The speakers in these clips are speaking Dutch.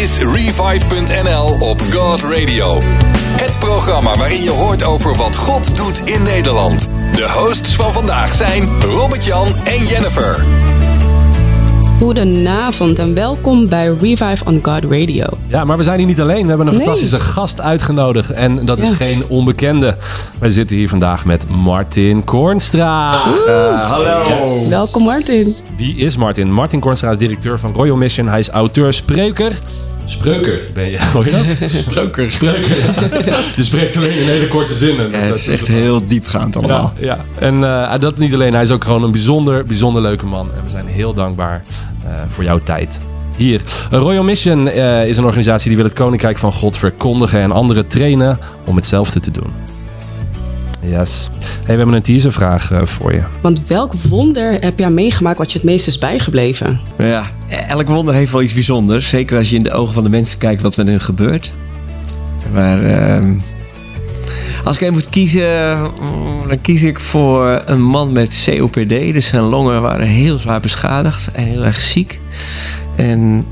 is Revive.nl op God Radio. Het programma waarin je hoort over wat God doet in Nederland. De hosts van vandaag zijn Robert-Jan en Jennifer. Goedenavond en welkom bij Revive on God Radio. Ja, maar we zijn hier niet alleen. We hebben een Nee. fantastische gast uitgenodigd. En dat is Ja. geen onbekende. Wij zitten hier vandaag met Martin Kornstra. hallo. Welkom Martin. Wie is Martin? Martin Kornstra is directeur van Royal Mission. Hij is auteur, spreker. Spreuker ben je, hoor je dat? Spreuker. Spreuker, ja. Je spreekt alleen in hele korte zinnen. Ja, het Dat is echt heel diepgaand allemaal. Ja, ja. en eh, dat niet alleen. Hij is ook gewoon een bijzonder, bijzonder leuke man. En we zijn heel dankbaar eh, voor jouw tijd. Hier. Royal Mission eh, is een organisatie die wil het Koninkrijk van God verkondigen en anderen trainen om hetzelfde te doen. Yes. Hey, we hebben een teaservraag eh, voor je. Want welk wonder heb jij meegemaakt wat je het meest is bijgebleven? Ja, elk wonder heeft wel iets bijzonders. Zeker als je in de ogen van de mensen kijkt wat met hun gebeurt. Maar ehm, als ik even moet kiezen, mm, dan kies ik voor een man met COPD. Dus zijn longen waren heel zwaar beschadigd en heel erg ziek. En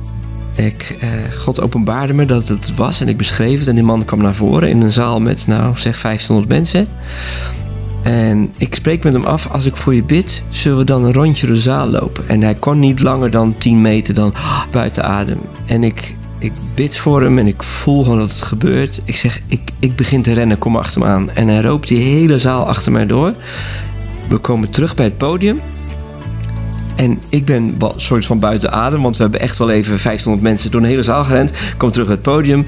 ik, eh, God openbaarde me dat het was en ik beschreef het. En die man kwam naar voren in een zaal met, nou zeg 1500 mensen. En ik spreek met hem af, als ik voor je bid, zullen we dan een rondje de zaal lopen. En hij kon niet langer dan 10 meter dan buiten adem. En ik, ik bid voor hem en ik voel gewoon dat het gebeurt. Ik zeg, ik, ik begin te rennen, kom achter me aan. En hij roopt die hele zaal achter mij door. We komen terug bij het podium. En ik ben wel een soort van buiten adem, want we hebben echt wel even 1500 mensen door een hele zaal gerend. Kom terug bij het podium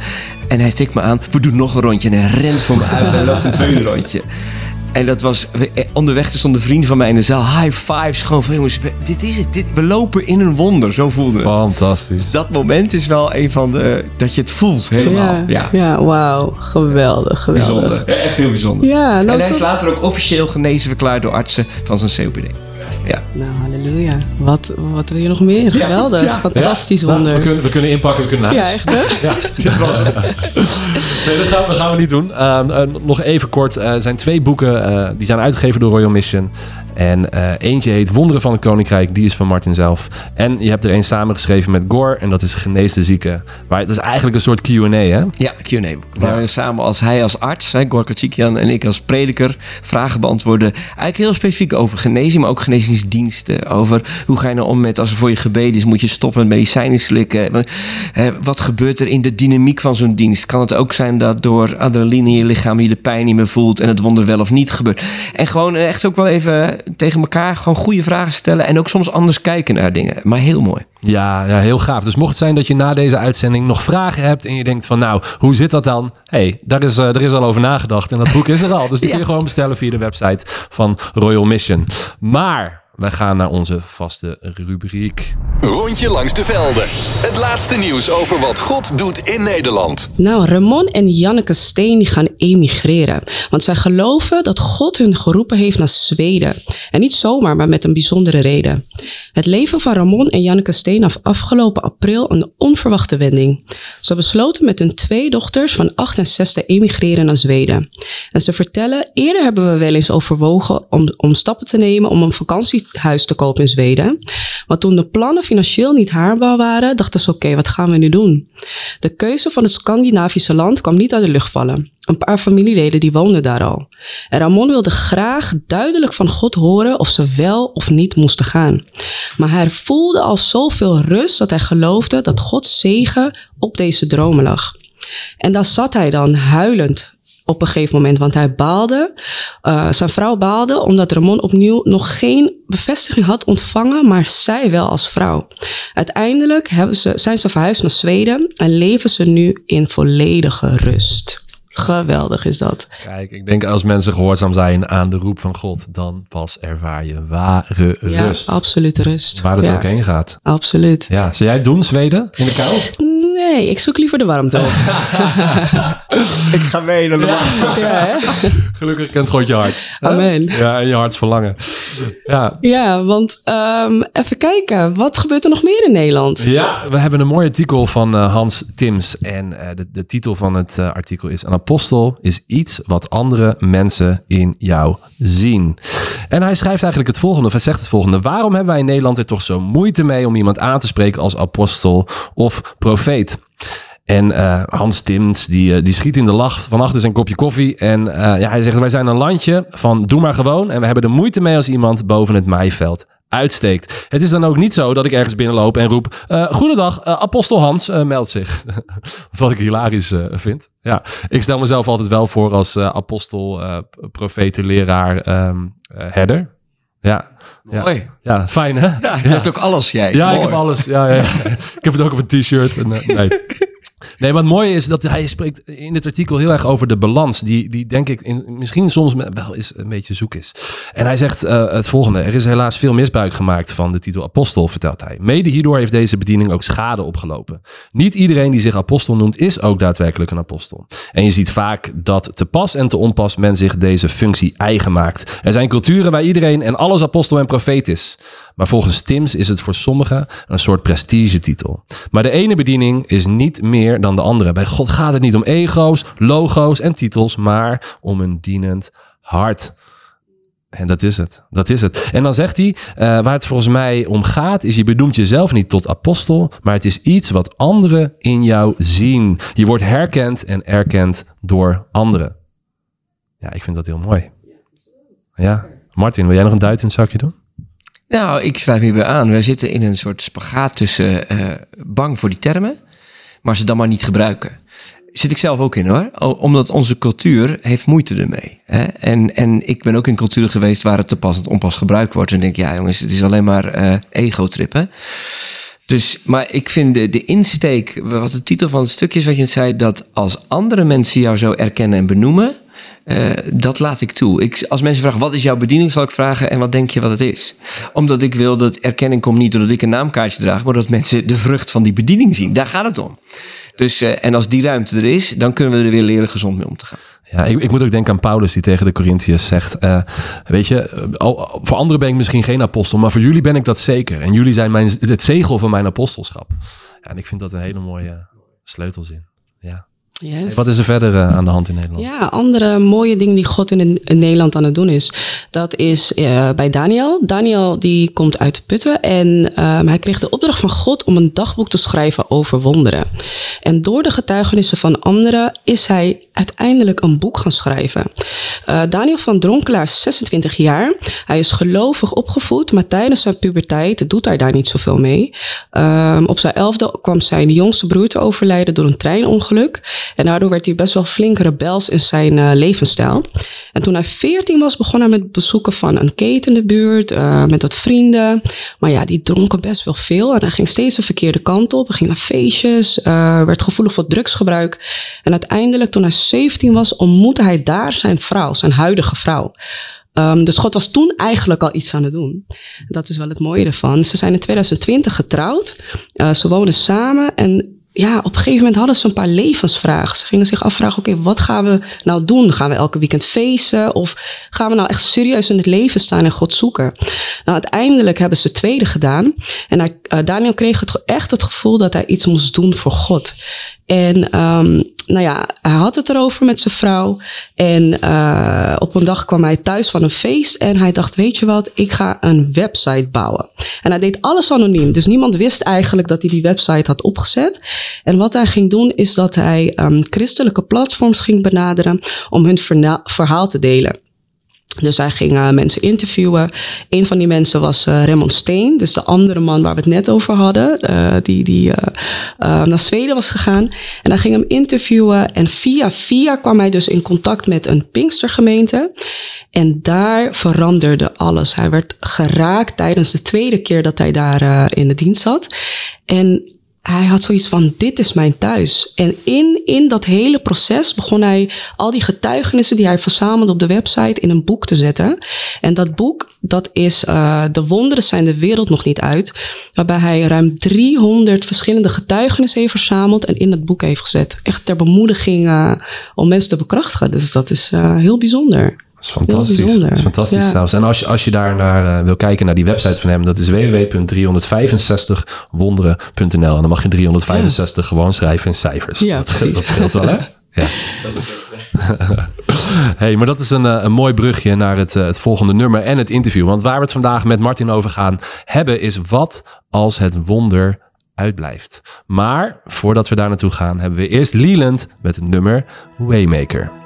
en hij tikt me aan. We doen nog een rondje en hij rent voor me uit en loopt een tweede rondje. En dat was, eh, onderweg er stonden vrienden van mij in de zaal, high fives, gewoon van jongens, we- dit is het, dit, we lopen in een wonder, zo voelde het. Fantastisch. Dat moment is wel een van de, dat je het voelt helemaal. ja, Ja, ja wauw. Geweldig, geweldig. bijzonder. Ja, echt heel bijzonder. Ja, nou, en hij zo- is later ook officieel genezen verklaard door artsen van zijn COPD. Ja. Nou, halleluja. Wat, wat wil je nog meer? Geweldig. ja. Fantastisch Nou, wonder. we, kunnen, we kunnen inpakken, we kunnen naar ja, huis. echt hè? Ja, dat was het. Nee, dat gaan, we, gaan we niet doen. Ehm, eh, nog even kort. eh, Er zijn twee boeken eh, die zijn uitgegeven door Royal Mission. En eh, eentje heet Wonderen van het Koninkrijk. Die is van Martin zelf. En je hebt er een samengeschreven met Gore. En dat is Genees de Zieke. Maar het is eigenlijk een soort Q&A, hè? Ja, Q&A. Waar we samen als hij als arts, hè, Gorka Tsikian en ik als prediker vragen beantwoorden. Eigenlijk heel specifiek over genezing, maar ook genezingsdiensten. Over hoe ga je nou om met als er voor je gebeden is, moet je stoppen met medicijnen slikken. Wat gebeurt er in de dynamiek van zo'n dienst? Kan het ook zijn dat door adrenaline in je lichaam je de pijn niet meer voelt en het wonder wel of niet gebeurt? En gewoon echt ook wel even tegen elkaar gewoon goede vragen stellen en ook soms anders kijken naar dingen. Maar heel mooi. Ja, ja, heel gaaf. Dus mocht het zijn dat je na deze uitzending nog vragen hebt en je denkt van nou, hoe zit dat dan? hey, daar is, eh, er is al over nagedacht en dat boek is er al. Dus die kun je gewoon bestellen via de website van Royal Mission. Maar wij gaan naar onze vaste rubriek. Rondje langs de velden. Het laatste nieuws over wat God doet in Nederland. Nou, Ramon en Janneke Steen gaan emigreren. Want zij geloven dat God hun geroepen heeft naar Zweden. En niet zomaar, maar met een bijzondere reden. Het leven van Ramon en Janneke Steen af afgelopen april een onverwachte wending. Ze besloten met hun twee dochters van 8 en 6 te emigreren naar Zweden. En ze vertellen, eerder hebben we wel eens overwogen om, om stappen te nemen om een vakantiehuis te kopen in Zweden. Maar toen de plannen financieel niet haalbaar waren, dachten ze, oké, wat gaan we nu doen? De keuze van het Scandinavische land kwam niet uit de lucht vallen. Een paar familieleden die woonden daar al. En Ramon wilde graag duidelijk van God horen of ze wel of niet moesten gaan. Maar hij voelde al zoveel rust dat hij geloofde dat Gods zegen op deze dromen lag. En daar zat hij dan huilend op een gegeven moment, want hij baalde. eh, zijn vrouw baalde omdat Ramon opnieuw nog geen bevestiging had ontvangen, maar zij wel als vrouw. Uiteindelijk hebben ze, zijn ze verhuisd naar Zweden en leven ze nu in volledige rust. Geweldig is dat. Kijk, ik denk als mensen gehoorzaam zijn aan de roep van God, dan pas ervaar je ware Ja, rust. absolute rust. Waar het ja, ook heen gaat. Absoluut. Ja, zou jij het doen, Zweden? In de kou? Nee, ik zoek liever de warmte. Ik ga mee naar de ja, hè? Gelukkig kent God je hart. Amen. Ja, en je hartsverlangen. Ja. Ja, want ehm, even kijken. Wat gebeurt er nog meer in Nederland? Ja, we hebben een mooi artikel van eh, Hans Tims. En eh, de, de titel van het eh, artikel is... Een apostel is iets wat andere mensen in jou zien. En hij schrijft eigenlijk het volgende, of hij zegt het volgende. Waarom hebben wij in Nederland er toch zo moeite mee om iemand aan te spreken als apostel of profeet? En eh, Hans Tims, die, eh, die schiet in de lach van achter zijn kopje koffie. En eh, ja, hij zegt, wij zijn een landje van doe maar gewoon. En we hebben er moeite mee als iemand boven het maaiveld uitsteekt. Het is dan ook niet zo dat ik ergens binnenloop en roep... eh goedendag, apostel Hans uh, meldt zich. Wat ik hilarisch uh, vind. Ja, ik stel mezelf altijd wel voor als uh, apostel, profeet, leraar, um, herder. Ja. Mooi. Ja, ja fijn hè? Ja, je hebt ook alles jij. Ja, Mooi. ik heb alles. Ja, ja. ik heb het ook op een t-shirt. En, uh, nee. Nee, wat mooi is dat hij spreekt in het artikel heel erg over de balans. Die, die denk ik misschien soms wel eens een beetje zoek is. En hij zegt uh, het volgende. Er is helaas veel misbruik gemaakt van de titel apostel, vertelt hij. Mede hierdoor heeft deze bediening ook schade opgelopen. Niet iedereen die zich apostel noemt is ook daadwerkelijk een apostel. En je ziet vaak dat te pas en te onpas men zich deze functie eigen maakt. Er zijn culturen waar iedereen en alles apostel en profeet is. Maar volgens Tims is het voor sommigen een soort prestigetitel. Maar de ene bediening is niet meer dan de andere. Bij God gaat het niet om ego's, logo's en titels, maar om een dienend hart. En dat is het. Dat is het. En dan zegt hij, uh, waar het volgens mij om gaat, is je benoemt jezelf niet tot apostel, maar het is iets wat anderen in jou zien. Je wordt herkend en erkend door anderen. Ja, ik vind dat heel mooi. Ja. Martin, wil jij nog een duit in het zakje doen? Nou, ik schrijf hierbij aan. We zitten in een soort spagaat tussen uh, bang voor die termen, maar ze dan maar niet gebruiken. Zit ik zelf ook in hoor. Omdat onze cultuur heeft moeite ermee. Hè? En, en ik ben ook in culturen geweest waar het te pas en onpas gebruikt wordt. En denk, ja jongens, het is alleen maar uh, ego-trippen. Dus, maar ik vind de, de insteek, wat de titel van het stukje is wat je zei, dat als andere mensen jou zo erkennen en benoemen, uh, dat laat ik toe. Ik, als mensen vragen, wat is jouw bediening, zal ik vragen, en wat denk je wat het is? Omdat ik wil dat erkenning komt niet doordat ik een naamkaartje draag, maar dat mensen de vrucht van die bediening zien. Daar gaat het om. Dus, uh, en als die ruimte er is, dan kunnen we er weer leren gezond mee om te gaan. Ja, ik, ik moet ook denken aan Paulus die tegen de Corinthiërs zegt, uh, weet je, voor anderen ben ik misschien geen apostel, maar voor jullie ben ik dat zeker. En jullie zijn mijn, het zegel van mijn apostelschap. Ja, en ik vind dat een hele mooie sleutelzin. Ja. Yes. Wat is er verder uh, aan de hand in Nederland? Ja, andere mooie dingen die God in, in Nederland aan het doen is. Dat is uh, bij Daniel. Daniel die komt uit Putten en um, hij kreeg de opdracht van God om een dagboek te schrijven over wonderen. En door de getuigenissen van anderen is hij uiteindelijk een boek gaan schrijven. Uh, Daniel van Dronkelaar is 26 jaar. Hij is gelovig opgevoed, maar tijdens zijn puberteit doet hij daar niet zoveel mee. Um, op zijn elfde kwam zijn jongste broer te overlijden door een treinongeluk. En daardoor werd hij best wel flink rebels in zijn uh, levensstijl. En toen hij 14 was, begon hij met bezoeken van een keten in de buurt, uh, met wat vrienden. Maar ja, die dronken best wel veel. En hij ging steeds de verkeerde kant op. Hij ging naar feestjes, uh, werd gevoelig voor drugsgebruik. En uiteindelijk, toen hij 17 was, ontmoette hij daar zijn vrouw, zijn huidige vrouw. Um, dus God was toen eigenlijk al iets aan het doen. Dat is wel het mooie ervan. Ze zijn in 2020 getrouwd. Uh, ze wonen samen en ja, op een gegeven moment hadden ze een paar levensvragen. Ze gingen zich afvragen, oké, wat gaan we nou doen? Gaan we elke weekend feesten? Of gaan we nou echt serieus in het leven staan en God zoeken? Nou, uiteindelijk hebben ze het tweede gedaan. En uh, Daniel kreeg het, echt het gevoel dat hij iets moest doen voor God. En um, nou ja, hij had het erover met zijn vrouw. En uh, op een dag kwam hij thuis van een feest. En hij dacht, weet je wat, ik ga een website bouwen. En hij deed alles anoniem. Dus niemand wist eigenlijk dat hij die website had opgezet. En wat hij ging doen, is dat hij um, christelijke platforms ging benaderen om hun verhaal te delen. Dus hij ging uh, mensen interviewen. Een van die mensen was uh, Raymond Steen, dus de andere man waar we het net over hadden, uh, die, die naar Zweden was gegaan. En hij ging hem interviewen en via via kwam hij dus in contact met een Pinkstergemeente. En daar veranderde alles. Hij werd geraakt tijdens de tweede keer dat hij daar in de dienst zat. En hij had zoiets van, dit is mijn thuis. En in, in dat hele proces begon hij al die getuigenissen die hij verzamelde op de website in een boek te zetten. En dat boek, dat is uh, De Wonderen zijn de wereld nog niet uit. Waarbij hij ruim 300 verschillende getuigenissen heeft verzameld en in het boek heeft gezet. Echt ter bemoediging uh, om mensen te bekrachtigen. Dus dat is uh, heel bijzonder. Dat is fantastisch. Dat is fantastisch ja. zelfs. En als je, als je daar naar uh, wil kijken, naar die website van hem, dat is www.365wonderen.nl. En dan mag je 365 ja. gewoon schrijven in cijfers. Ja, dat, dat scheelt wel, hè? Ja. hey, maar dat is een, een mooi brugje naar het, het volgende nummer en het interview. Want waar we het vandaag met Martin over gaan hebben, is wat als het wonder uitblijft. Maar voordat we daar naartoe gaan, hebben we eerst Leland met het nummer Waymaker.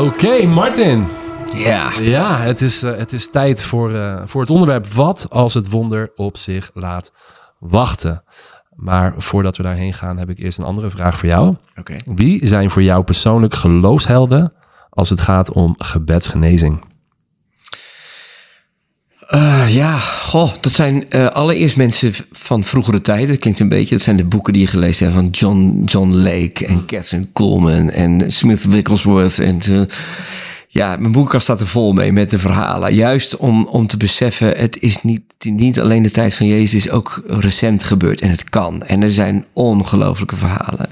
Oké, Martin. Ja. Ja, het is, eh, het is tijd voor, eh, voor het onderwerp wat als het wonder op zich laat wachten. Maar voordat we daarheen gaan, heb ik eerst een andere vraag voor jou. Oké. Wie zijn voor jou persoonlijk geloofshelden als het gaat om gebedsgenezing? Eh, ja, goh, dat zijn eh, allereerst mensen van vroegere tijden. Dat klinkt een beetje, dat zijn de boeken die je gelezen hebt van John, John Lake en Catherine Coleman en Smith Wigglesworth. En eh, ja, mijn boekenkast staat er vol mee met de verhalen. Juist om, om te beseffen, het is niet, niet alleen de tijd van Jezus, het is ook recent gebeurd en het kan. En er zijn ongelooflijke verhalen.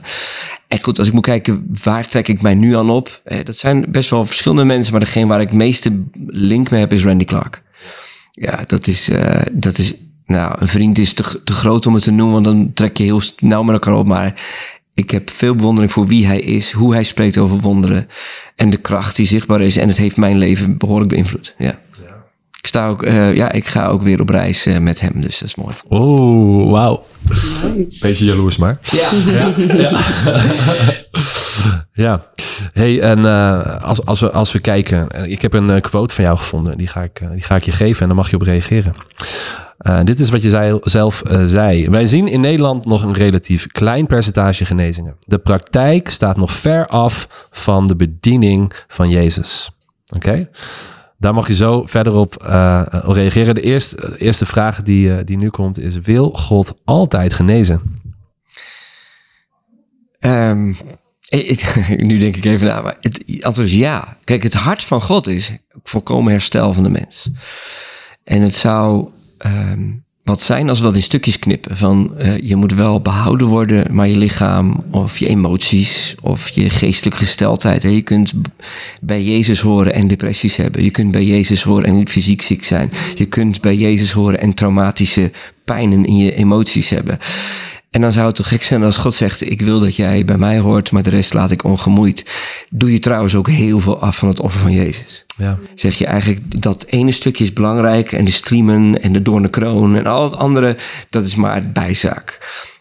En goed, als ik moet kijken, waar trek ik mij nu aan op? Eh, dat zijn best wel verschillende mensen, maar degene waar ik het meeste link mee heb is Randy Clark. Ja, dat is, eh, dat is, nou, een vriend is te, te groot om het te noemen, want dan trek je heel nauw met elkaar op. Maar ik heb veel bewondering voor wie hij is, hoe hij spreekt over wonderen en de kracht die zichtbaar is. En het heeft mijn leven behoorlijk beïnvloed. Ja. Ik sta ook, eh, ja, ik ga ook weer op reis eh, met hem, dus dat is mooi. Oh, wauw. Beetje jaloers maar. Ja. Ja. ja. Hey, en eh, als, als, we, als we kijken, eh, ik heb een eh, quote van jou gevonden. Die ga, ik, die ga ik je geven en dan mag je op reageren. Dit is wat je zei, zelf zei. Wij zien in Nederland nog een relatief klein percentage genezingen. De praktijk staat nog ver af van de bediening van Jezus. Oké? Daar mag je zo verder op reageren. De eerste, eerste vraag die, die nu komt is: Wil God altijd genezen? Eh, ik- nu denk ik even na, maar het antwoord is ja. Kijk, het hart van God is volkomen herstel van de mens. En het zou ehm, wat zijn als we dat in stukjes knippen. Van eh, je moet wel behouden worden, maar je lichaam of je emoties of je geestelijke gesteldheid. Je kunt bij Jezus horen en depressies hebben. Je kunt bij Jezus horen en fysiek ziek zijn. Je kunt bij Jezus horen en traumatische pijnen in je emoties hebben. En dan zou het toch gek zijn als God zegt: Ik wil dat jij bij mij hoort, maar de rest laat ik ongemoeid. Doe je trouwens ook heel veel af van het offer van Jezus Ja. zeg je eigenlijk dat ene stukje is belangrijk en de streamen en de doornenkroon en al het andere, dat is maar het bijzaak.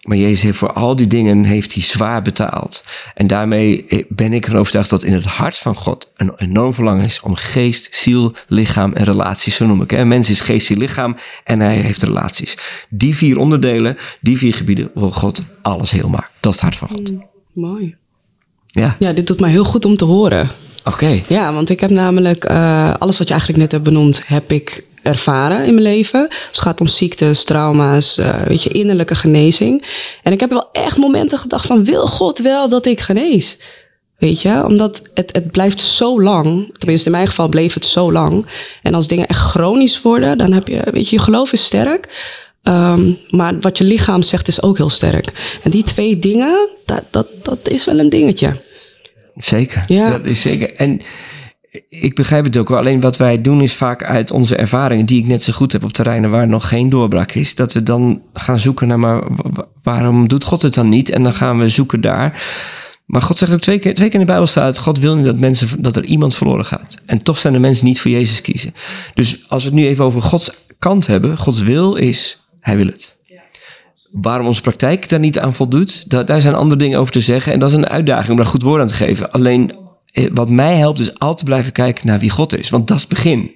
Maar Jezus heeft voor al die dingen heeft hij zwaar betaald. En daarmee eh, ben ik ervan overtuigd dat in het hart van God een enorm verlangen is om geest, ziel, lichaam en relaties, zo noem ik. Hè. Mens is geest, ziel, lichaam en hij heeft relaties. Die vier onderdelen, die vier gebieden wil God alles heel maken. Dat is het hart van God. Mooi. Ja, Ja, dit doet mij heel goed om te horen. oké. Ja, want ik heb namelijk eh, alles wat je eigenlijk net hebt benoemd, heb ik ervaren in mijn leven. Dus het gaat om ziektes, trauma's, eh, weet je, innerlijke genezing. En ik heb wel echt momenten gedacht van, wil God wel dat ik genees? Weet je, omdat het, het blijft zo lang. Tenminste, in mijn geval bleef het zo lang. En als dingen echt chronisch worden, dan heb je, weet je, je geloof is sterk. Ehm, maar wat je lichaam zegt is ook heel sterk. En die twee dingen, dat, dat, dat is wel een dingetje. Zeker. Ja. Dat is zeker. En ik begrijp het ook wel. Alleen wat wij doen is vaak uit onze ervaringen, die ik net zo goed heb op terreinen waar nog geen doorbraak is, dat we dan gaan zoeken naar, maar wa- wa- waarom doet God het dan niet? En dan gaan we zoeken daar. Maar God zegt ook twee keer, twee keer in de Bijbel staat, God wil niet dat, mensen, dat er iemand verloren gaat. En toch zijn de mensen niet voor Jezus kiezen. Dus als we het nu even over Gods kant hebben, Gods wil is, hij wil het. Waarom onze praktijk daar niet aan voldoet, da- daar zijn andere dingen over te zeggen. En dat is een uitdaging om daar goed woord aan te geven. Alleen wat mij helpt is altijd blijven kijken naar wie God is. Want dat is het begin.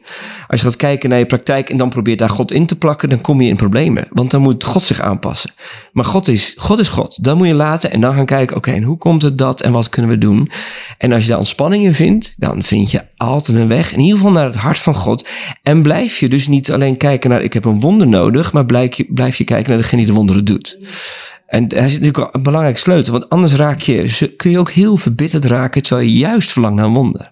Als je gaat kijken naar je praktijk en dan probeert daar God in te plakken, dan kom je in problemen. Want dan moet God zich aanpassen. Maar God is God. Is God. Dan moet je laten en dan gaan kijken, oké, en hoe komt het dat en wat kunnen we doen? En als je daar ontspanning in vindt, dan vind je altijd een weg. In ieder geval naar het hart van God. En blijf je dus niet alleen kijken naar, ik heb een wonder nodig, maar blijf je, blijf je kijken naar degene die de wonderen doet. En daar zit natuurlijk een belangrijk sleutel. Want anders raak je, kun je ook heel verbitterd raken terwijl je juist verlangt naar een wonder.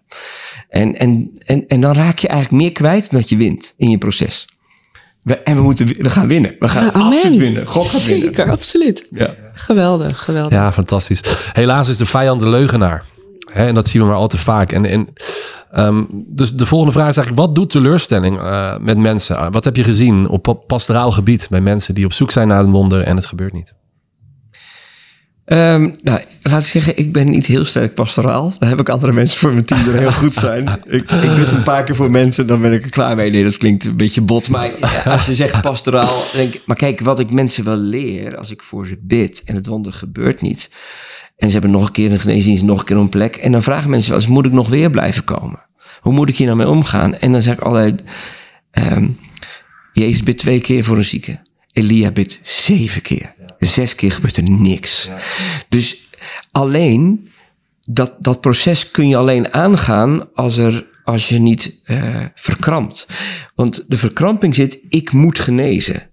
En, en, en, en dan raak je eigenlijk meer kwijt dan dat je wint in je proces. We, en we, moeten, we gaan winnen. We gaan Ja, absoluut winnen. God gaat winnen. Zeker, absoluut. Ja. Geweldig, geweldig. Ja, fantastisch. Helaas is de vijand de leugenaar. Hè, en dat zien we maar al te vaak. En, en, ehm, dus de volgende vraag is eigenlijk: wat doet teleurstelling eh, met mensen? Uh, Wat heb je gezien op pa- pastoraal gebied bij mensen die op zoek zijn naar een wonder en het gebeurt niet? Ehm, nou, laat ik zeggen, ik ben niet heel sterk pastoraal. Daar heb ik andere mensen voor mijn team die heel goed zijn. Ik, ik bid een paar keer voor mensen, dan ben ik er klaar mee. Nee, dat klinkt een beetje bot. Maar ja, als je zegt pastoraal, denk ik... Maar kijk, wat ik mensen wel leer, als ik voor ze bid en het wonder gebeurt niet... en ze hebben nog een keer een geneesdienst, nog een keer een plek... en dan vragen mensen wel eens, moet ik nog weer blijven komen? Hoe moet ik hier nou mee omgaan? En dan zeg ik altijd... ehm, Jezus bidt twee keer voor een zieke. Elia bidt zeven keer. Zes keer gebeurt er niks. Dus alleen dat, dat proces kun je alleen aangaan als, er, als je niet eh, verkrampt. Want de verkramping zit, ik moet genezen.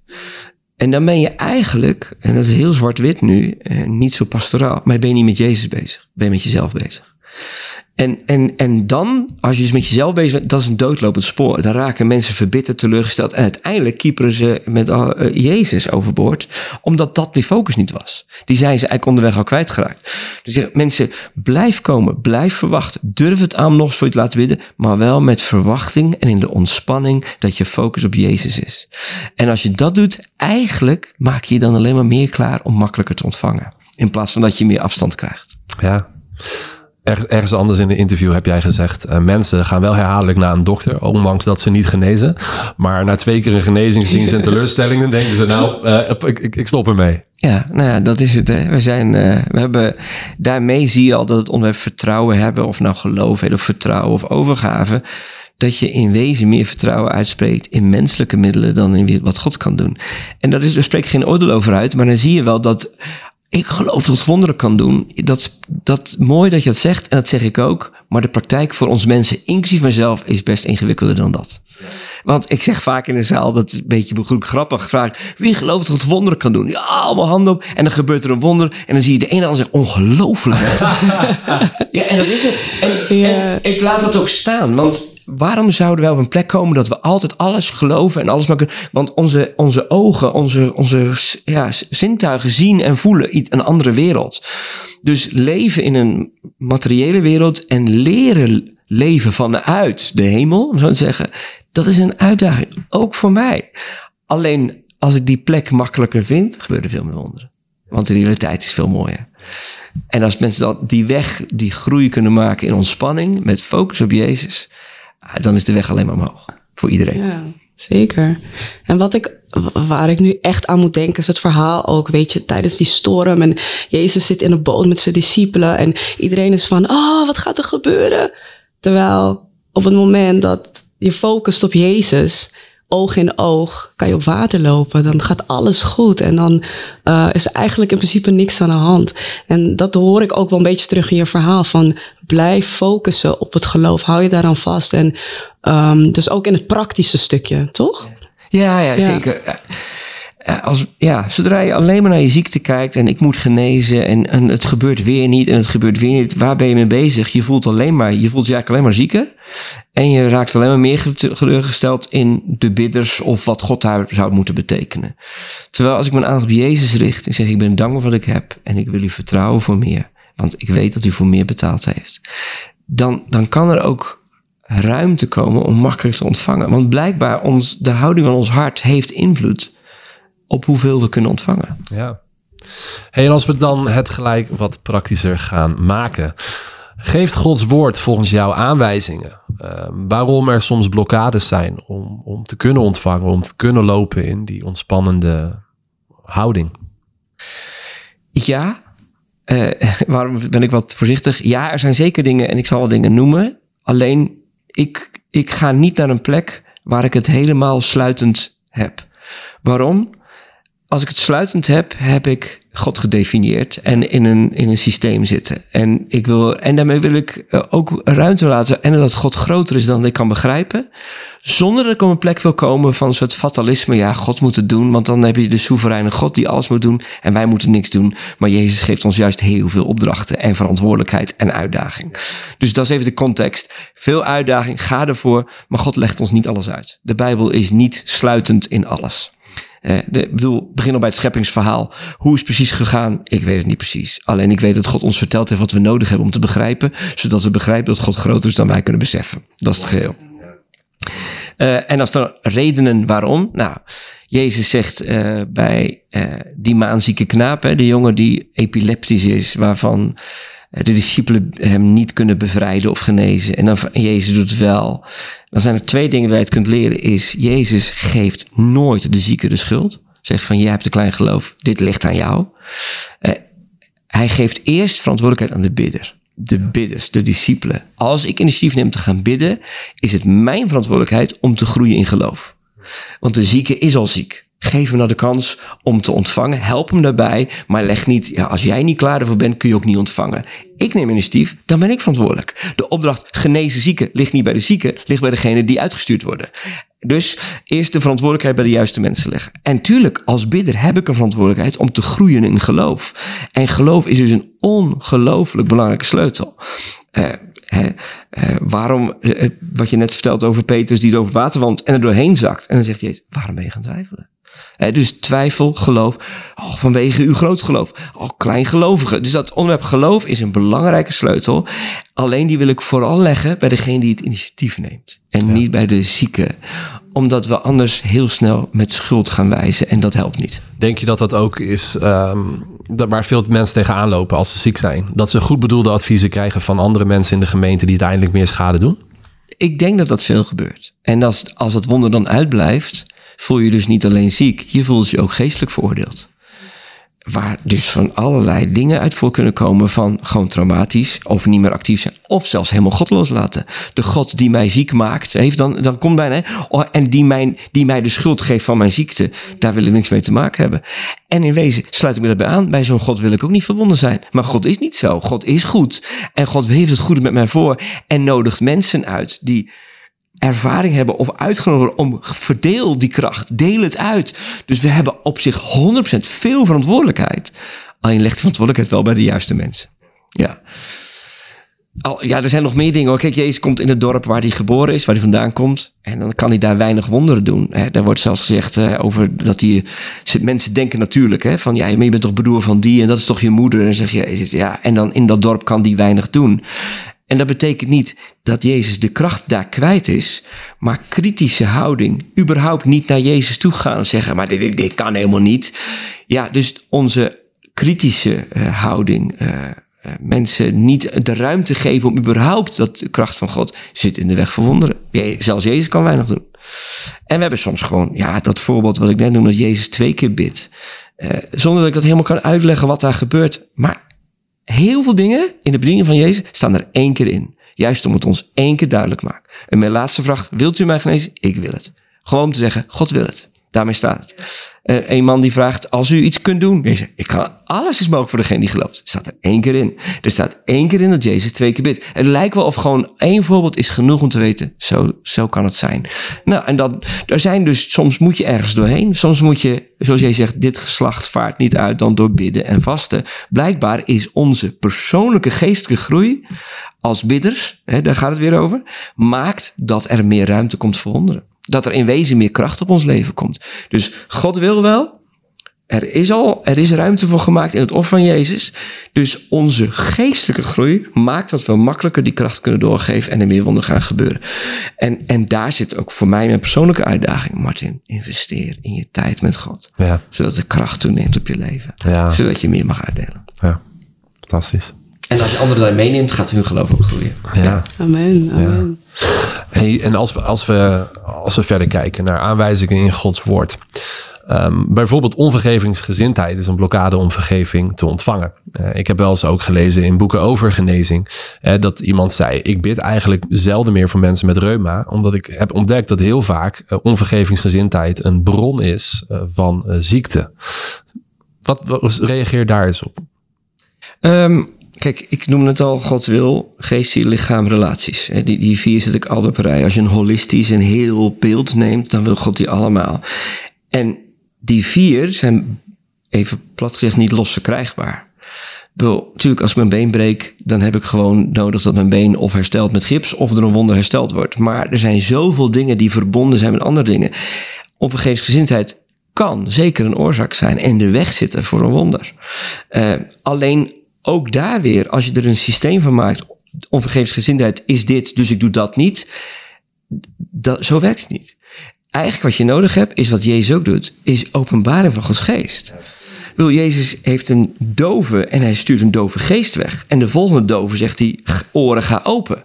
En dan ben je eigenlijk, en dat is heel zwart-wit nu, eh, niet zo pastoraal, maar ben je niet met Jezus bezig. Ben je met jezelf bezig. En, en, en dan, als je dus met jezelf bezig bent, dat is een doodlopend spoor. Dan raken mensen verbitterd, teleurgesteld. En uiteindelijk kieperen ze met uh, Jezus overboord. Omdat dat die focus niet was. Die zijn ze eigenlijk onderweg al kwijtgeraakt. Dus zeg, mensen, blijf komen, blijf verwachten. Durf het aan nog eens voor je te laten bidden. Maar wel met verwachting en in de ontspanning dat je focus op Jezus is. En als je dat doet, eigenlijk maak je je dan alleen maar meer klaar om makkelijker te ontvangen. In plaats van dat je meer afstand krijgt. Ja. Ergens, anders in de interview heb jij gezegd: uh, mensen gaan wel herhaaldelijk naar een dokter, ondanks dat ze niet genezen. Maar na twee keer een genezingsdienst en teleurstelling, dan denken ze: Nou, uh, ik, ik, ik, stop ermee. Ja, nou ja, dat is het. Hè. We zijn, uh, we hebben, daarmee zie je al dat het onderwerp vertrouwen hebben, of nou geloof of vertrouwen of overgave, dat je in wezen meer vertrouwen uitspreekt in menselijke middelen dan in wat God kan doen. En dat is, daar spreek ik geen oordeel over uit, maar dan zie je wel dat ik geloof dat het wonderen kan doen. Dat, dat mooi dat je dat zegt en dat zeg ik ook. Maar de praktijk voor ons mensen, inclusief mezelf, is best ingewikkelder dan dat. Want ik zeg vaak in de zaal, dat is een beetje goed grappig, vraag wie gelooft dat het wonderen kan doen? Ja, allemaal handen op. En dan gebeurt er een wonder. En dan zie je de ene ander zeggen, ongelooflijk. ja, en dat is het. En, Ja. en ik laat dat ook staan. Want waarom zouden wij op een plek komen dat we altijd alles geloven en alles maar kunnen? Want onze, onze ogen, onze, onze ja, zintuigen zien en voelen iets- een andere wereld. Dus leven in een materiële wereld en leren leven vanuit de hemel, zo te zeggen, dat is een uitdaging. Ook voor mij. Alleen als ik die plek makkelijker vind, gebeuren veel meer wonderen. Want de realiteit is veel mooier. En als mensen dat, die weg, die groei kunnen maken in ontspanning, met focus op Jezus, dan is de weg alleen maar omhoog. Voor iedereen. Ja, zeker. En wat ik, wa- waar ik nu echt aan moet denken, is het verhaal ook, weet je, tijdens die storm. En Jezus zit in een boot met zijn discipelen. En iedereen is van, oh, wat gaat er gebeuren? Terwijl op het moment dat je focust op Jezus, oog in oog, kan je op water lopen. Dan gaat alles goed. En dan eh, is eigenlijk in principe niks aan de hand. En dat hoor ik ook wel een beetje terug in je verhaal. Van blijf focussen op het geloof. Hou je daaraan vast. En ehm, dus ook in het praktische stukje, toch? Ja, ja, Ja. zeker. Ja, Als, ja, zodra je alleen maar naar je ziekte kijkt en ik moet genezen en, en het gebeurt weer niet en het gebeurt weer niet, waar ben je mee bezig? Je voelt alleen maar, je voelt je eigenlijk alleen maar zieker en je raakt alleen maar meer ge- gerustgesteld in de bidders of wat God daar zou moeten betekenen. Terwijl als ik mijn aandacht op Jezus richt en zeg ik ben dankbaar voor wat ik heb en ik wil u vertrouwen voor meer, want ik weet dat u voor meer betaald heeft, dan, dan kan er ook ruimte komen om makkelijk te ontvangen. Want blijkbaar ons, de houding van ons hart heeft invloed op hoeveel we kunnen ontvangen. Ja. Hey, en als we dan het gelijk wat praktischer gaan maken. Geeft Gods woord volgens jou aanwijzingen eh, waarom er soms blokkades zijn om, om te kunnen ontvangen, om te kunnen lopen in die ontspannende houding? Ja, eh, waarom ben ik wat voorzichtig? Ja, er zijn zeker dingen en ik zal wel dingen noemen. Alleen, ik, ik ga niet naar een plek waar ik het helemaal sluitend heb. Waarom? Als ik het sluitend heb, heb ik God gedefinieerd en in een, in een systeem zitten. En, ik wil, en daarmee wil ik eh, ook ruimte laten en dat God groter is dan ik kan begrijpen. Zonder dat ik op een plek wil komen van een soort fatalisme. Ja, God moet het doen, want dan heb je de soevereine God die alles moet doen en wij moeten niks doen. Maar Jezus geeft ons juist heel veel opdrachten en verantwoordelijkheid en uitdaging. Dus dat is even de context. Veel uitdaging, ga ervoor, maar God legt ons niet alles uit. De Bijbel is niet sluitend in alles. Eh, ik bedoel, begin al bij het scheppingsverhaal. Hoe is het precies gegaan? Ik weet het niet precies. Alleen ik weet dat God ons verteld heeft wat we nodig hebben om te begrijpen. Zodat we begrijpen dat God groter is dan wij kunnen beseffen. Dat is het geheel. Eh, en als er redenen waarom. Nou, Jezus zegt eh, bij eh, die maanzieke knaap, hè, de jongen die epileptisch is, waarvan de discipelen hem niet kunnen bevrijden of genezen. En dan Jezus doet het wel. Dan zijn er twee dingen die je uit kunt leren. Is Jezus geeft nooit de zieke de schuld. Zegt van, jij hebt een klein geloof, dit ligt aan jou. Eh, hij geeft eerst verantwoordelijkheid aan de bidder. De bidders, de discipelen. Als ik initiatief neem te gaan bidden, is het mijn verantwoordelijkheid om te groeien in geloof. Want de zieke is al ziek. Geef hem nou de kans om te ontvangen. Help hem daarbij. Maar leg niet, ja, als jij niet klaar ervoor bent, kun je ook niet ontvangen. Ik neem initiatief, dan ben ik verantwoordelijk. De opdracht genezen zieken ligt niet bij de zieken, ligt bij degene die uitgestuurd worden. Dus eerst de verantwoordelijkheid bij de juiste mensen leggen. En tuurlijk, als bidder heb ik een verantwoordelijkheid om te groeien in geloof. En geloof is dus een ongelooflijk belangrijke sleutel. Eh, hè, eh, waarom, eh, wat je net vertelt over Peters die er over water wandelt en er doorheen zakt. En dan zegt Jezus, waarom ben je gaan twijfelen? Dus twijfel, geloof, oh, vanwege uw groot geloof. Oh, kleingelovige. Dus dat onderwerp geloof is een belangrijke sleutel. Alleen die wil ik vooral leggen bij degene die het initiatief neemt. En niet bij de zieke. Omdat we anders heel snel met schuld gaan wijzen en dat helpt niet. Denk je dat dat ook is ehm, dat waar veel mensen tegenaan lopen als ze ziek zijn? Dat ze goed bedoelde adviezen krijgen van andere mensen in de gemeente die uiteindelijk meer schade doen? Ik denk dat dat veel gebeurt. En als, als het wonder dan uitblijft, voel je dus niet alleen ziek, je voelt je ook geestelijk veroordeeld. Waar dus van allerlei dingen uit voor kunnen komen van gewoon traumatisch of niet meer actief zijn. Of zelfs helemaal God loslaten. De God die mij ziek maakt, heeft dan, dan komt bijna, oh, en die, mijn, die mij de schuld geeft van mijn ziekte. Daar wil ik niks mee te maken hebben. En in wezen sluit ik me daarbij aan. Bij zo'n God wil ik ook niet verbonden zijn. Maar God is niet zo. God is goed. En God heeft het goede met mij voor. En nodigt mensen uit die ervaring hebben of uitgenodigd om verdeel die kracht, deel het uit. Dus we hebben op zich 100% veel verantwoordelijkheid. Alleen ligt de verantwoordelijkheid wel bij de juiste mensen. Ja. Al, ja, er zijn nog meer dingen. Kijk, Jezus komt in het dorp waar hij geboren is, waar hij vandaan komt. En dan kan hij daar weinig wonderen doen. Daar wordt zelfs gezegd over dat hij. Mensen denken natuurlijk hè, van ja, je bent toch broer van die en dat is toch je moeder. En zeg je ja, en dan in dat dorp kan die weinig doen. En dat betekent niet dat Jezus de kracht daar kwijt is, maar kritische houding. Überhaupt niet naar Jezus toe gaan en zeggen, maar dit, dit, kan helemaal niet. Ja, dus onze kritische eh, houding. eh, eh, mensen niet de ruimte geven om überhaupt dat de kracht van God zit in de weg van wonderen. Je- Zelfs Jezus kan weinig doen. En we hebben soms gewoon, ja, dat voorbeeld wat ik net noemde, dat Jezus twee keer bidt. Zonder dat ik dat helemaal kan uitleggen wat daar gebeurt. Maar heel veel dingen in de bediening van Jezus staan er één keer in. Juist om het ons één keer duidelijk te maken. En mijn laatste vraag, wilt u mij genezen? Ik wil het. Gewoon om te zeggen, God wil het. Daarmee staat. Eh, een man die vraagt, als u iets kunt doen. Jezus, ik kan, alles is mogelijk voor degene die gelooft. Staat er één keer in. Er staat één keer in dat Jezus twee keer bidt. Het lijkt wel of gewoon één voorbeeld is genoeg om te weten. Zo, zo kan het zijn. Nou, en dan, er zijn dus, soms moet je ergens doorheen. Soms moet je, zoals jij zegt, dit geslacht vaart niet uit dan door bidden en vasten. Blijkbaar is onze persoonlijke geestelijke groei als bidders, hè, daar gaat het weer over, maakt dat er meer ruimte komt voor wonderen. Dat er in wezen meer kracht op ons leven komt. Dus God wil wel, er is al, er is ruimte voor gemaakt in het offer van Jezus. Dus onze geestelijke groei maakt dat we makkelijker die kracht kunnen doorgeven en er meer wonderen gaan gebeuren. En, en daar zit ook voor mij mijn persoonlijke uitdaging, Martin. Investeer in je tijd met God. Ja, Zodat de kracht toeneemt op je leven. Ja. Zodat je meer mag uitdelen. ja. Fantastisch. En als je anderen daarin meeneemt, gaat hun geloof ook groeien. Ja. Amen, amen. Hey, en als we, als, we, als we verder kijken naar aanwijzingen in Gods woord. Ehm, bijvoorbeeld onvergevingsgezindheid is een blokkade om vergeving te ontvangen. Eh, ik heb wel eens ook gelezen in boeken over genezing eh, dat iemand zei: Ik bid eigenlijk zelden meer voor mensen met reuma, omdat ik heb ontdekt dat heel vaak eh, onvergevingsgezindheid een bron is van ziekte. Wat, wat reageer daar eens op? Ehm, kijk, ik noemde het al, God wil, geest, ziel, lichaam, relaties. Die, die vier zit ik altijd op rij. Als je een holistisch, een heel beeld neemt, dan wil God die allemaal. En die vier zijn, even plat gezegd, niet los verkrijgbaar. Natuurlijk, als ik mijn been breek, dan heb ik gewoon nodig dat mijn been of herstelt met gips of door een wonder hersteld wordt. Maar er zijn zoveel dingen die verbonden zijn met andere dingen. Onvergeefsgezindheid kan zeker een oorzaak zijn en de weg zitten voor een wonder. Eh, alleen ook daar weer, als je er een systeem van maakt, onvergeefsgezindheid is dit, dus ik doe dat niet. Dat, zo werkt het niet. Eigenlijk wat je nodig hebt, is wat Jezus ook doet, is openbaring van Gods geest. Bedoel, Jezus heeft een dove en hij stuurt een dove geest weg. En de volgende dove zegt hij, oren ga open.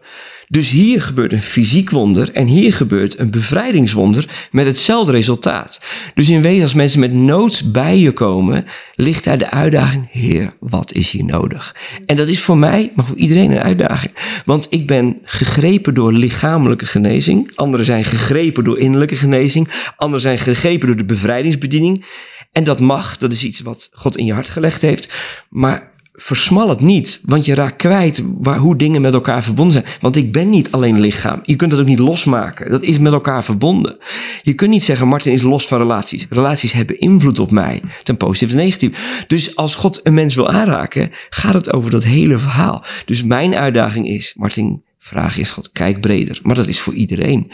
Dus hier gebeurt een fysiek wonder en hier gebeurt een bevrijdingswonder met hetzelfde resultaat. Dus in wezen als mensen met nood bij je komen, ligt daar de uitdaging, Heer, wat is hier nodig? En dat is voor mij, maar voor iedereen een uitdaging. Want ik ben gegrepen door lichamelijke genezing, anderen zijn gegrepen door innerlijke genezing, anderen zijn gegrepen door de bevrijdingsbediening. En dat mag, dat is iets wat God in je hart gelegd heeft. Maar versmal het niet, want je raakt kwijt waar, hoe dingen met elkaar verbonden zijn. Want ik ben niet alleen lichaam. Je kunt dat ook niet losmaken. Dat is met elkaar verbonden. Je kunt niet zeggen, Martin is los van relaties. Relaties hebben invloed op mij, ten positieve en negatief. Dus als God een mens wil aanraken, gaat het over dat hele verhaal. Dus mijn uitdaging is, Martin, vraag is God, kijk breder. Maar dat is voor iedereen.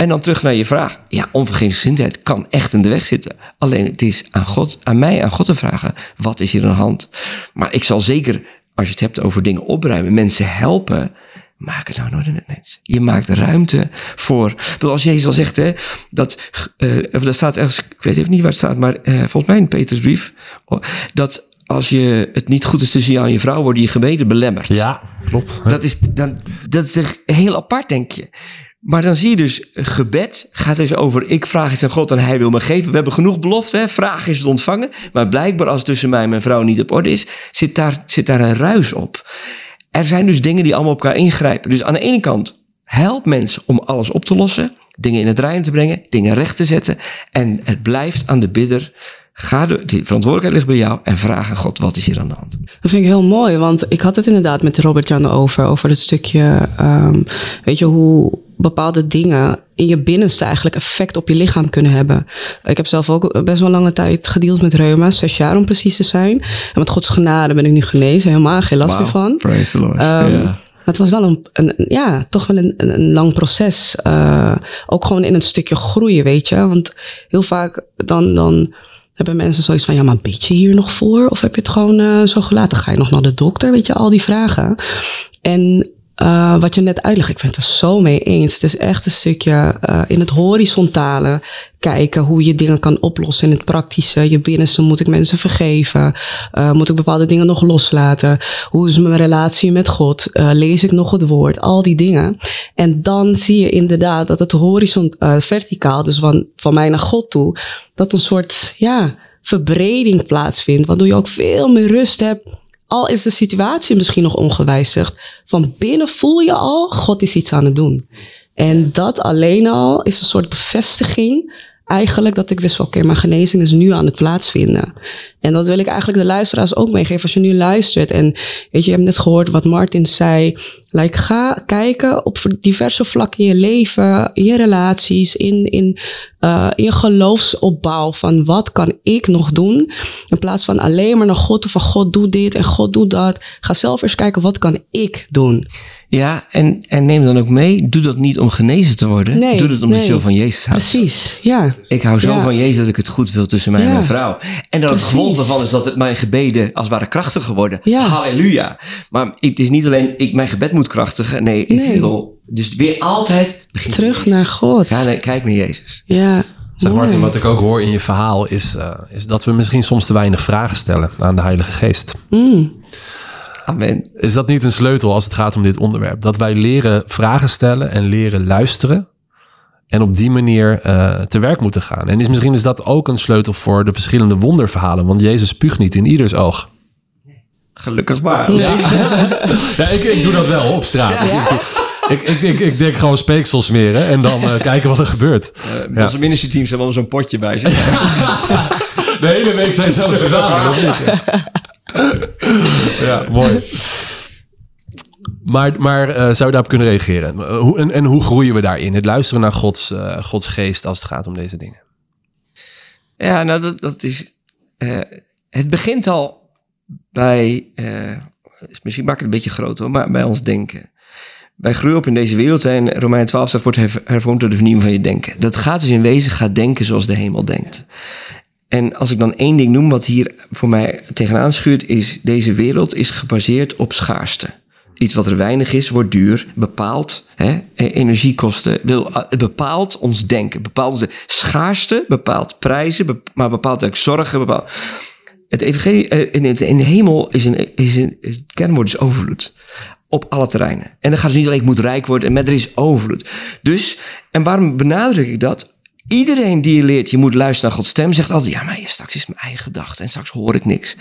En dan terug naar je vraag. Ja, onvergevingsgezindheid kan echt in de weg zitten. Alleen het is aan God, aan mij, aan God te vragen. Wat is hier aan de hand? Maar ik zal zeker, als je het hebt over dingen opruimen, mensen helpen. Maak het nou nooit met mensen. Je maakt ruimte voor. Bedoel, Als Jezus al zegt, hè, dat, of dat staat ergens, ik weet even niet waar het staat, maar eh, volgens mij in Petersbrief, dat als je het niet goed is tussen jou en je vrouw, worden je gebeden belemmerd. Ja, klopt. Dat is, dan, dat is echt heel apart, denk je. Maar dan zie je dus, gebed gaat dus over, ik vraag iets aan God en hij wil me geven. We hebben genoeg belofte, hè? vraag is het ontvangen. Maar blijkbaar als tussen mij en mijn vrouw niet op orde is, zit daar, zit daar een ruis op. Er zijn dus dingen die allemaal op elkaar ingrijpen. Dus aan de ene kant, help mensen om alles op te lossen. Dingen in het rijden te brengen, dingen recht te zetten. En het blijft aan de bidder. Ga de, verantwoordelijkheid ligt bij jou en vraag aan God, wat is hier aan de hand? Dat vind ik heel mooi, want ik had het inderdaad met Robert Jan over, over het stukje, ehm, weet je, hoe, bepaalde dingen in je binnenste eigenlijk effect op je lichaam kunnen hebben. Ik heb zelf ook best wel lange tijd gedeeld met reuma, zes jaar om precies te zijn. En met Gods genade ben ik nu genezen, helemaal geen last meer van. Praise the Lord. Ehm. Maar het was wel een, ja, toch wel een, een, een lang proces. Eh, ook gewoon in een stukje groeien, weet je. Want heel vaak dan, dan hebben mensen zoiets van... ja, maar bid je hier nog voor? Of heb je het gewoon eh, zo gelaten? Ga je nog naar de dokter? Weet je, al die vragen. En eh, wat je net uitlegt, ik ben het er zo mee eens. Het is echt een stukje eh, in het horizontale kijken hoe je dingen kan oplossen. In het praktische, je binnenste, moet ik mensen vergeven? Eh, moet ik bepaalde dingen nog loslaten? Hoe is mijn relatie met God? Lees ik nog het woord? Al die dingen. En dan zie je inderdaad dat het horizont, verticaal, dus van, van mij naar God toe, dat een soort, ja, verbreding plaatsvindt. Waardoor je ook veel meer rust hebt al is de situatie misschien nog ongewijzigd, van binnen voel je al, God is iets aan het doen. En dat alleen al is een soort bevestiging eigenlijk dat ik wist van oké, mijn genezing is nu aan het plaatsvinden. En dat wil ik eigenlijk de luisteraars ook meegeven. Als je nu luistert en weet je, je hebt net gehoord wat Martin zei. Like, ga kijken op diverse vlakken in je leven, in je relaties, in, in, uh, in je geloofsopbouw. Van wat kan ik nog doen? In plaats van alleen maar naar God of van God doet dit en God doet dat. Ga zelf eens kijken wat kan ik doen. Ja, en, en neem dan ook mee. Doe dat niet om genezen te worden. Nee, Doe dat omdat nee. je zo van Jezus houdt. Precies, ja. Ik hou zo Ja. van Jezus dat ik het goed wil tussen mij en mijn vrouw. En dat het gevolg daarvan is dat het mijn gebeden als het ware krachtiger worden. Ja. Halleluja. Maar het is niet alleen, ik, mijn gebed moet krachtigen. Nee, ik Nee. wil dus weer altijd begin Terug naar God. Ga naar- kijk naar Jezus. Ja. Zeg mooi. Martin, wat ik ook hoor in je verhaal is, eh, is dat we misschien soms te weinig vragen stellen aan de Heilige Geest. Amen. Is dat niet een sleutel als het gaat om dit onderwerp? Dat wij leren vragen stellen en leren luisteren. En op die manier eh, te werk moeten gaan. En is, misschien is dat ook een sleutel voor de verschillende wonderverhalen. Want Jezus spuugt niet in ieders oog. Gelukkig maar. Ja, ik, ik doe dat wel op straat. Ik, ik, ik, ik denk gewoon speeksel smeren en dan eh, kijken wat er gebeurt. Ja. Onze ministerteams hebben wel zo'n potje bij zich. De hele week zijn ze aan het verzamelen, of niet? Ja, mooi. Maar, maar eh, zou je daarop kunnen reageren? Hoe, en, en hoe groeien we daarin? Het luisteren naar Gods, eh, Gods geest als het gaat om deze dingen. Ja, nou, dat, dat is. eh, het begint al bij. eh, misschien maak ik het een beetje groot hoor, maar bij ons denken. Wij groeien op in deze wereld en Romein 12 staat wordt herv- hervormd door de vernieuwing van je denken. Dat gaat dus in wezen, gaat denken zoals de hemel denkt. En als ik dan één ding noem wat hier voor mij tegenaan schuurt, is deze wereld is gebaseerd op schaarste. Iets wat er weinig is, wordt duur, bepaalt hè, eh, energiekosten, het bepaalt ons denken, bepaalt onze schaarste, bepaalt prijzen, maar bepaalt ook zorgen. Het evangelie eh, in, in de hemel is een, is een kernwoord is overvloed. Op alle terreinen. En dan gaat het niet alleen, ik moet rijk worden, maar er is overvloed. Dus, en waarom benadruk ik dat? Iedereen die je leert, je moet luisteren naar Gods stem, zegt altijd, ja, maar straks is mijn eigen gedachte en straks hoor ik niks.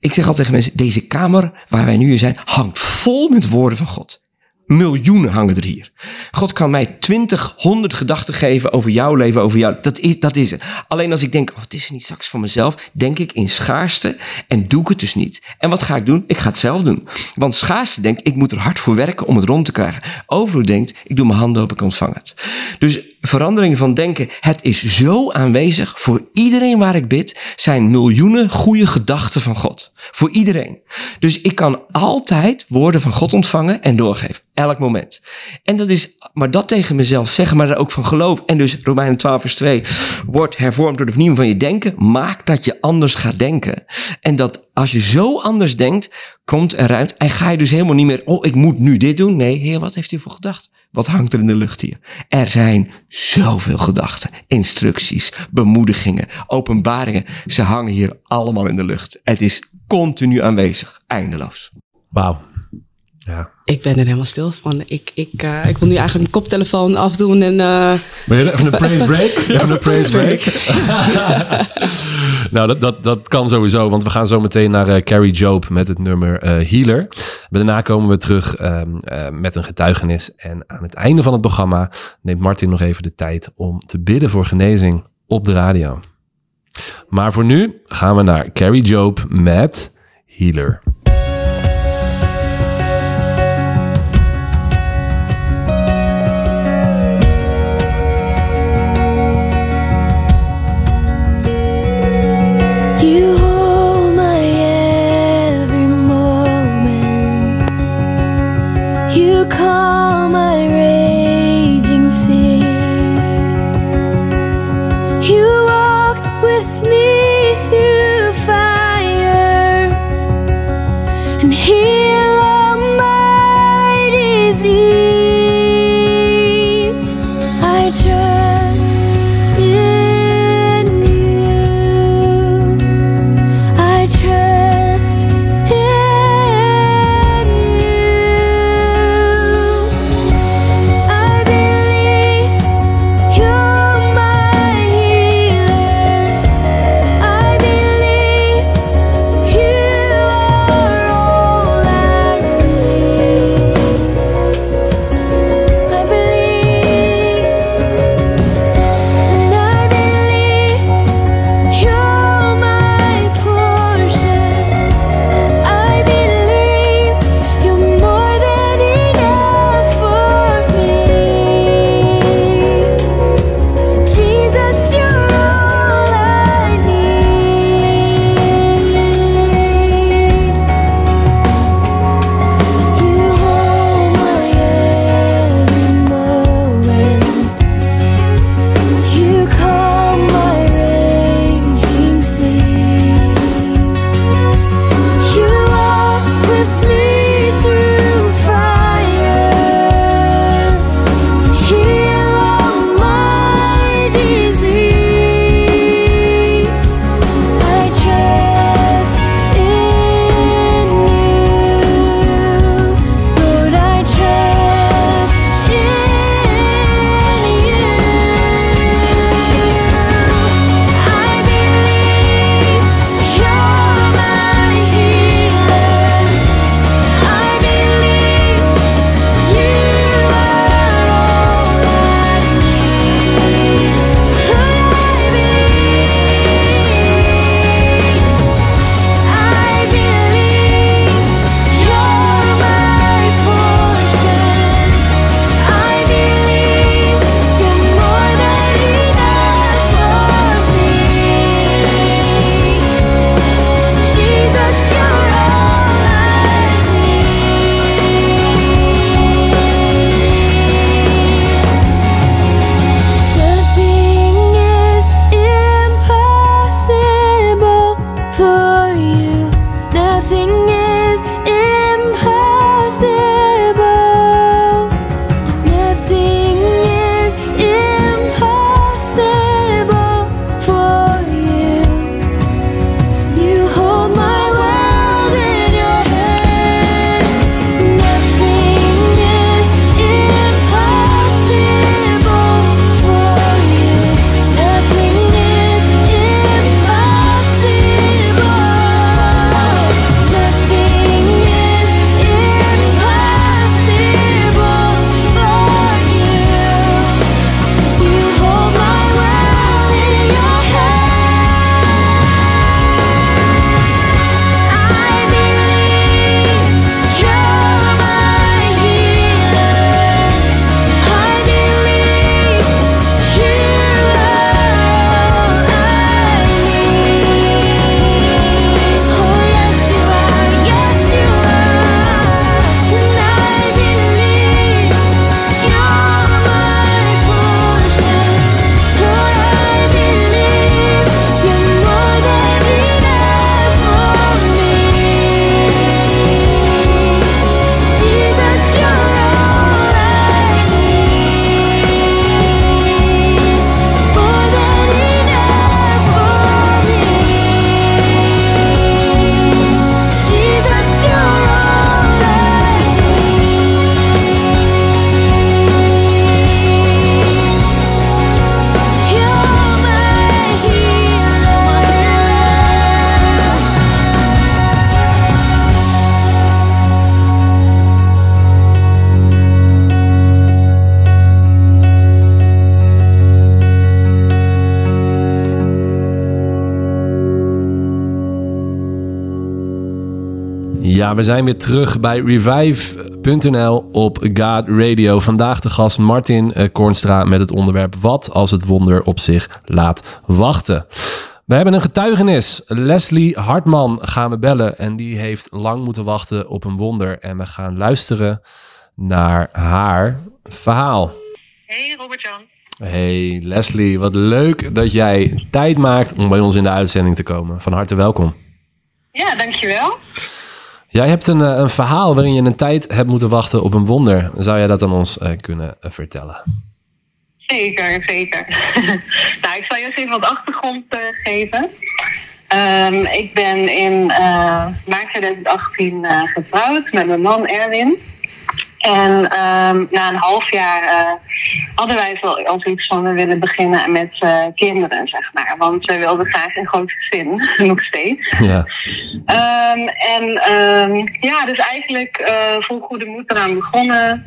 Ik zeg altijd tegen mensen, deze kamer waar wij nu in zijn, hangt vol met woorden van God. Miljoenen hangen er hier. God kan mij twintig, honderd gedachten geven over jouw leven, over jou. Dat is, dat is het. Alleen als ik denk, oh, het is niet straks van mezelf, denk ik in schaarste en doe ik het dus niet. En wat ga ik doen? Ik ga het zelf doen. Want schaarste denkt, ik moet er hard voor werken om het rond te krijgen. Overvloed denkt, ik doe mijn handen op, ik ontvang het. Dus verandering van denken, het is zo aanwezig. Voor iedereen waar ik bid, zijn miljoenen goede gedachten van God. Voor iedereen. Dus ik kan altijd woorden van God ontvangen en doorgeven. Elk moment. En dat is, maar dat tegen mezelf zeggen, maar er ook van geloof. En dus Romeinen 12 vers 2, wordt hervormd door de vernieuwing van je denken. Maak dat je anders gaat denken. En dat als je zo anders denkt, komt eruit. En ga je dus helemaal niet meer, oh ik moet nu dit doen. Nee, heer, wat heeft u voor gedacht? Wat hangt er in de lucht hier? Er zijn zoveel gedachten, instructies, bemoedigingen, openbaringen. Ze hangen hier allemaal in de lucht. Het is continu aanwezig, eindeloos. Wauw. Ja. Ik ben er helemaal stil van. Ik, ik, eh, ik wil nu eigenlijk mijn koptelefoon afdoen en... eh, Wil je even een praise break? Even een praise break. nou, dat, dat, dat kan sowieso, want we gaan zo meteen naar eh, Carrie Job met het nummer Healer. Daarna komen we terug ehm, eh, met een getuigenis. En aan het einde van het programma neemt Martin nog even de tijd om te bidden voor genezing op de radio. Maar voor nu gaan we naar Carrie Job met Healer. We zijn weer terug bij revive.nl op God Radio. Vandaag de gast Martin eh, Kornstra met het onderwerp Wat als het wonder op zich laat wachten. We hebben een getuigenis. Leslie Hartman gaan we bellen en die heeft lang moeten wachten op een wonder. En we gaan luisteren naar haar verhaal. Hey Robert-Jan. Hey Leslie, wat leuk dat jij tijd maakt om bij ons in de uitzending te komen. Van harte welkom. Ja, dankjewel. Jij hebt een, eh, een verhaal waarin je een tijd hebt moeten wachten op een wonder. Zou jij dat aan ons eh, kunnen eh, vertellen? Zeker, zeker. nou, ik zal je eens even wat achtergrond geven. Ehm, ik ben in maart 2018 eh, getrouwd met mijn man Erwin. En ehm, na een half jaar eh, hadden wij als iets van we willen beginnen met eh, kinderen, zeg maar. Want we wilden graag een groot gezin, nog steeds. Ja, Ehm, en ehm, ja, dus eigenlijk eh vol goede moed eraan begonnen.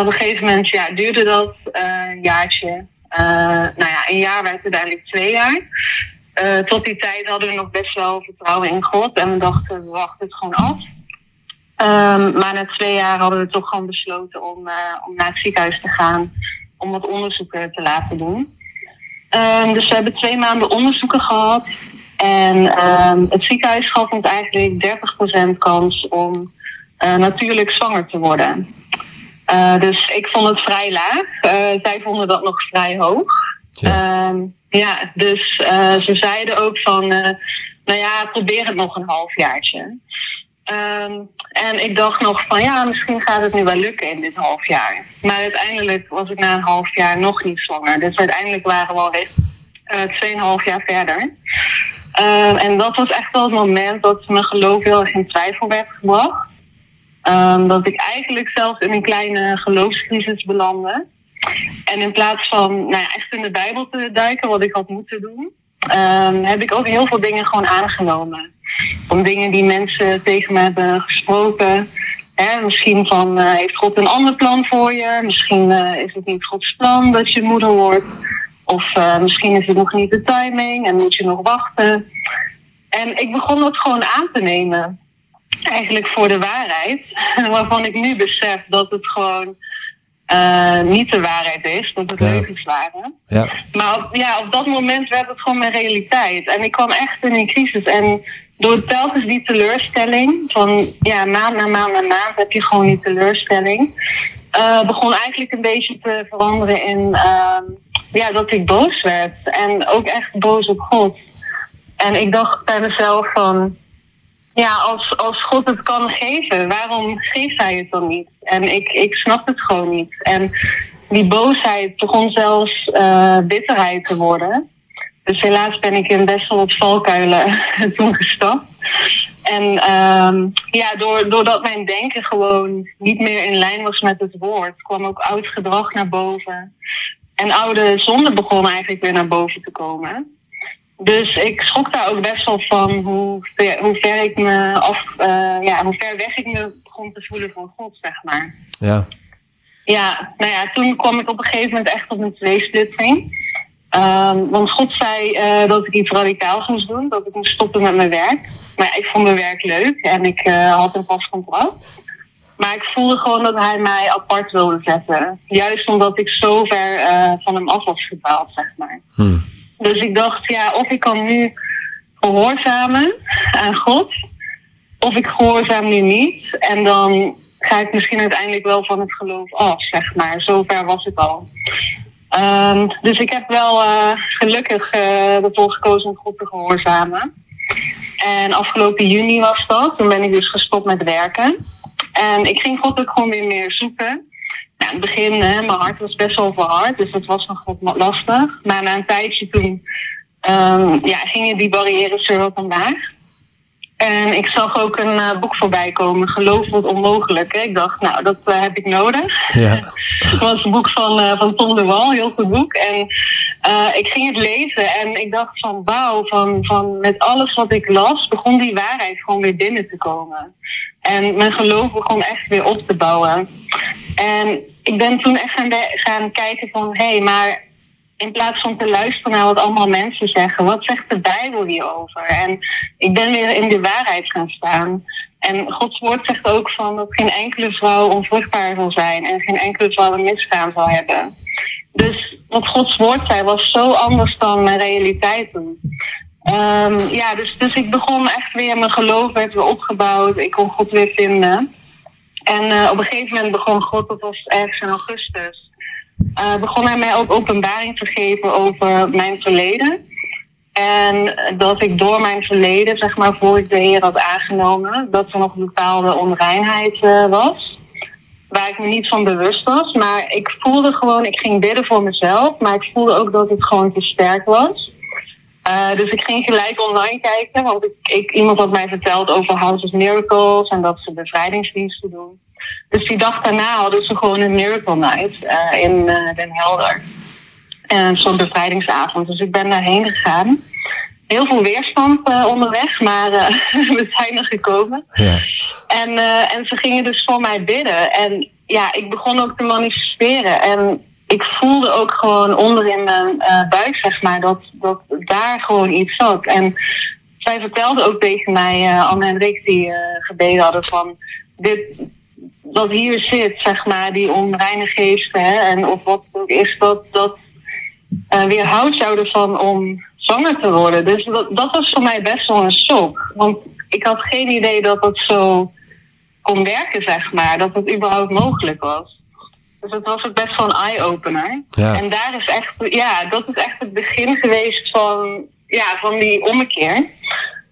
Op een gegeven moment ja, duurde dat een jaartje. Nou ja, een jaar werd uiteindelijk twee jaar. Tot die tijd hadden we nog best wel vertrouwen in God. En we dachten, we wachten het gewoon af. Ehm, maar na twee jaar hadden we toch gewoon besloten om, eh, om naar het ziekenhuis te gaan. Om wat onderzoeken te laten doen. Ehm, dus we hebben twee maanden onderzoeken gehad. En ehm, het ziekenhuis gaf ons eigenlijk 30% kans om eh, natuurlijk zwanger te worden. Eh, dus ik vond het vrij laag. Zij vonden dat nog vrij hoog. Ja. Ja, dus ze zeiden ook van, nou ja, probeer het nog een halfjaartje. Ehm, en ik dacht nog van, ja, misschien gaat het nu wel lukken in dit half jaar. Maar uiteindelijk was ik na een half jaar nog niet zwanger. Dus uiteindelijk waren we alweer eh, tweeënhalf jaar verder. Ehm, en dat was echt wel het moment dat mijn geloof heel erg in twijfel werd gebracht. Ehm, dat ik eigenlijk zelfs in een kleine geloofscrisis belandde. En in plaats van nou ja, echt in de Bijbel te duiken, wat ik had moeten doen, heb ik ook heel veel dingen gewoon aangenomen. Om dingen die mensen tegen me hebben gesproken. Hè, misschien van, eh, heeft God een ander plan voor je? Misschien eh, is het niet Gods plan dat je moeder wordt. Of eh, misschien is het nog niet de timing en moet je nog wachten. En ik begon dat gewoon aan te nemen. Eigenlijk voor de waarheid. Waarvan ik nu besef dat het gewoon niet de waarheid is. Dat het Ja. leugens waren. ja, Maar op, ja, op dat moment werd het gewoon mijn realiteit. En ik kwam echt in een crisis. En door telkens die teleurstelling, van ja, maand na maand na maand heb je gewoon die teleurstelling. eh, begon eigenlijk een beetje te veranderen in ehm, ja, dat ik boos werd. En ook echt boos op God. En ik dacht bij mezelf van, ja, als, als God het kan geven, waarom geeft hij het dan niet? En ik, ik snap het gewoon niet. En die boosheid begon zelfs eh, bitterheid te worden. Dus helaas ben ik in best wel wat valkuilen toen gestapt. En ehm, ja, door, doordat mijn denken gewoon niet meer in lijn was met het woord, kwam ook oud gedrag naar boven. En oude zonde begon eigenlijk weer naar boven te komen. Dus ik schrok daar ook best wel van hoe ver, hoe ver ik me af, eh, ja, hoe ver weg ik me begon te voelen van God, zeg maar. ja, Ja, nou ja, toen kwam ik op een gegeven moment echt op een tweesplitsing. Ehm, want God zei eh, dat ik iets radicaals moest doen, dat ik moest stoppen met mijn werk. Maar ja, ik vond mijn werk leuk en ik eh, had een vast contract. Maar ik voelde gewoon dat hij mij apart wilde zetten. Juist omdat ik zo ver eh, van hem af was gedwaald, zeg maar. Hm. Dus ik dacht, ja, of ik kan nu gehoorzamen aan God, of ik gehoorzaam nu niet. En dan ga ik misschien uiteindelijk wel van het geloof af, zeg maar. Zover was het al. Ehm, dus ik heb wel eh, gelukkig eh, ervoor gekozen om God te gehoorzamen. En afgelopen juni was dat. Toen ben ik dus gestopt met werken. En ik ging God ook gewoon weer meer zoeken. Nou, in het begin, hè, mijn hart was best wel verhard, dus dat was nog wat lastig. Maar na een tijdje toen ehm, ja, gingen die barrières er wel vandaag. En ik zag ook een eh, boek voorbij komen, Geloof wordt onmogelijk. Hè. Ik dacht, nou, dat eh, heb ik nodig. ja, Het was een boek van, eh, van Tom de Wal, heel goed boek. En ik ging het lezen en ik dacht van wauw, van, van met alles wat ik las, begon die waarheid gewoon weer binnen te komen. En mijn geloof begon echt weer op te bouwen. En ik ben toen echt gaan, gaan kijken van hé, hey, maar in plaats van te luisteren naar wat allemaal mensen zeggen, wat zegt de Bijbel hierover? En ik ben weer in de waarheid gaan staan. En Gods woord zegt ook van dat geen enkele vrouw onvruchtbaar zal zijn en geen enkele vrouw een misgaan zal hebben. Dus wat Gods woord zei was zo anders dan mijn realiteit toen. Ehm, ja, dus, dus ik begon echt weer, mijn geloof werd weer opgebouwd. Ik kon God weer vinden. En eh, op een gegeven moment begon God, dat was ergens in augustus, eh, begon hij mij ook openbaring te geven over mijn verleden. En dat ik door mijn verleden, zeg maar, voor ik de Heer had aangenomen, dat er nog een bepaalde onreinheid eh, was. Waar ik me niet van bewust was. Maar ik voelde gewoon, ik ging bidden voor mezelf. Maar ik voelde ook dat het gewoon te sterk was. Eh, dus ik ging gelijk online kijken. Want ik, ik, iemand had mij verteld over House of Miracles. En dat ze bevrijdingsdiensten doen. Dus die dag daarna hadden ze gewoon een Miracle Night eh, in eh, Den Helder. En zo'n bevrijdingsavond. Dus ik ben daarheen gegaan. Heel veel weerstand eh, onderweg, maar we zijn er gekomen. Ja. En, en ze gingen dus voor mij bidden. En ja, ik begon ook te manifesteren. En ik voelde ook gewoon onder in mijn buik, zeg maar, dat, dat daar gewoon iets zat. En zij vertelde ook tegen mij, eh, Anne en Rick, die gebeden hadden van... Dit, wat hier zit, zeg maar, die onreine geesten, hè, en of wat het ook is, dat, dat eh weerhoudt jou ervan om zwanger te worden. Dus dat, dat was voor mij best wel een shock. Want ik had geen idee dat dat zo kon werken, zeg maar. Dat het überhaupt mogelijk was. Dus het was ook best wel een eye-opener. Ja. En daar is echt, ja, dat is echt het begin geweest van, ja, van die ommekeer.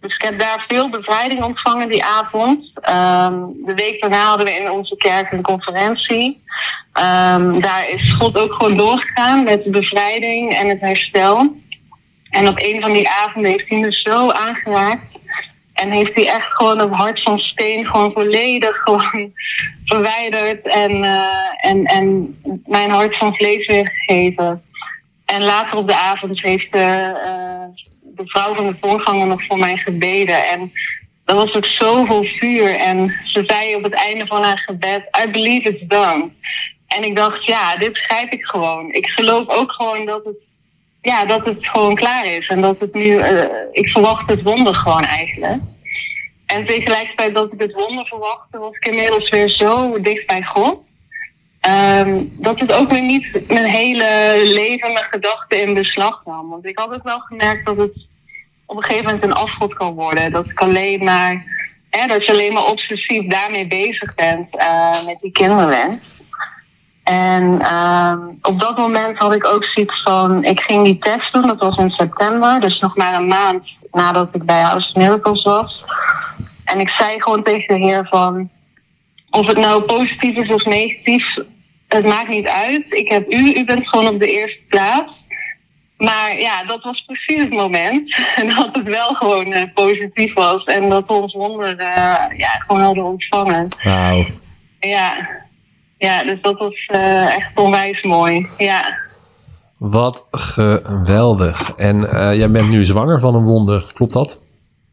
Dus ik heb daar veel bevrijding ontvangen die avond. Ehm, de week daarna hadden we in onze kerk een conferentie. Ehm, daar is God ook gewoon doorgegaan met de bevrijding en het herstel. En op een van die avonden heeft hij me zo aangeraakt. En heeft hij echt gewoon het hart van steen gewoon volledig gewoon verwijderd. En, eh, en, en mijn hart van vlees weergegeven. En later op de avond heeft de, eh, de vrouw van de voorganger nog voor mij gebeden. En dat was ook zoveel vuur. En ze zei op het einde van haar gebed, I believe it's done. En ik dacht, ja, dit begrijp ik gewoon. Ik geloof ook gewoon dat het, ja, dat het gewoon klaar is. En dat het nu, eh, ik verwacht het wonder gewoon eigenlijk. En tegelijkertijd dat ik het wonder verwachtte, was ik inmiddels weer zo dicht bij God. Ehm, dat het ook weer niet mijn hele leven, mijn gedachten in beslag nam. Want ik had ook wel gemerkt dat het op een gegeven moment een afgod kan worden. Dat ik alleen maar, hè, dat je alleen maar obsessief daarmee bezig bent eh, met die kinderwens. En ehm, op dat moment had ik ook zoiets van, ik ging die test doen, dat was in september, dus nog maar een maand nadat ik bij House Miracles was. En ik zei gewoon tegen de heer van, of het nou positief is of negatief, het maakt niet uit. Ik heb u, u bent gewoon op de eerste plaats. Maar ja, dat was precies het moment. En dat het wel gewoon eh, positief was. En dat we ons wonder eh, ja, gewoon hadden ontvangen. Wauw. Ja, ja dus dat was eh, echt onwijs mooi. Ja. Wat geweldig. En jij bent nu zwanger van een wonder, klopt dat?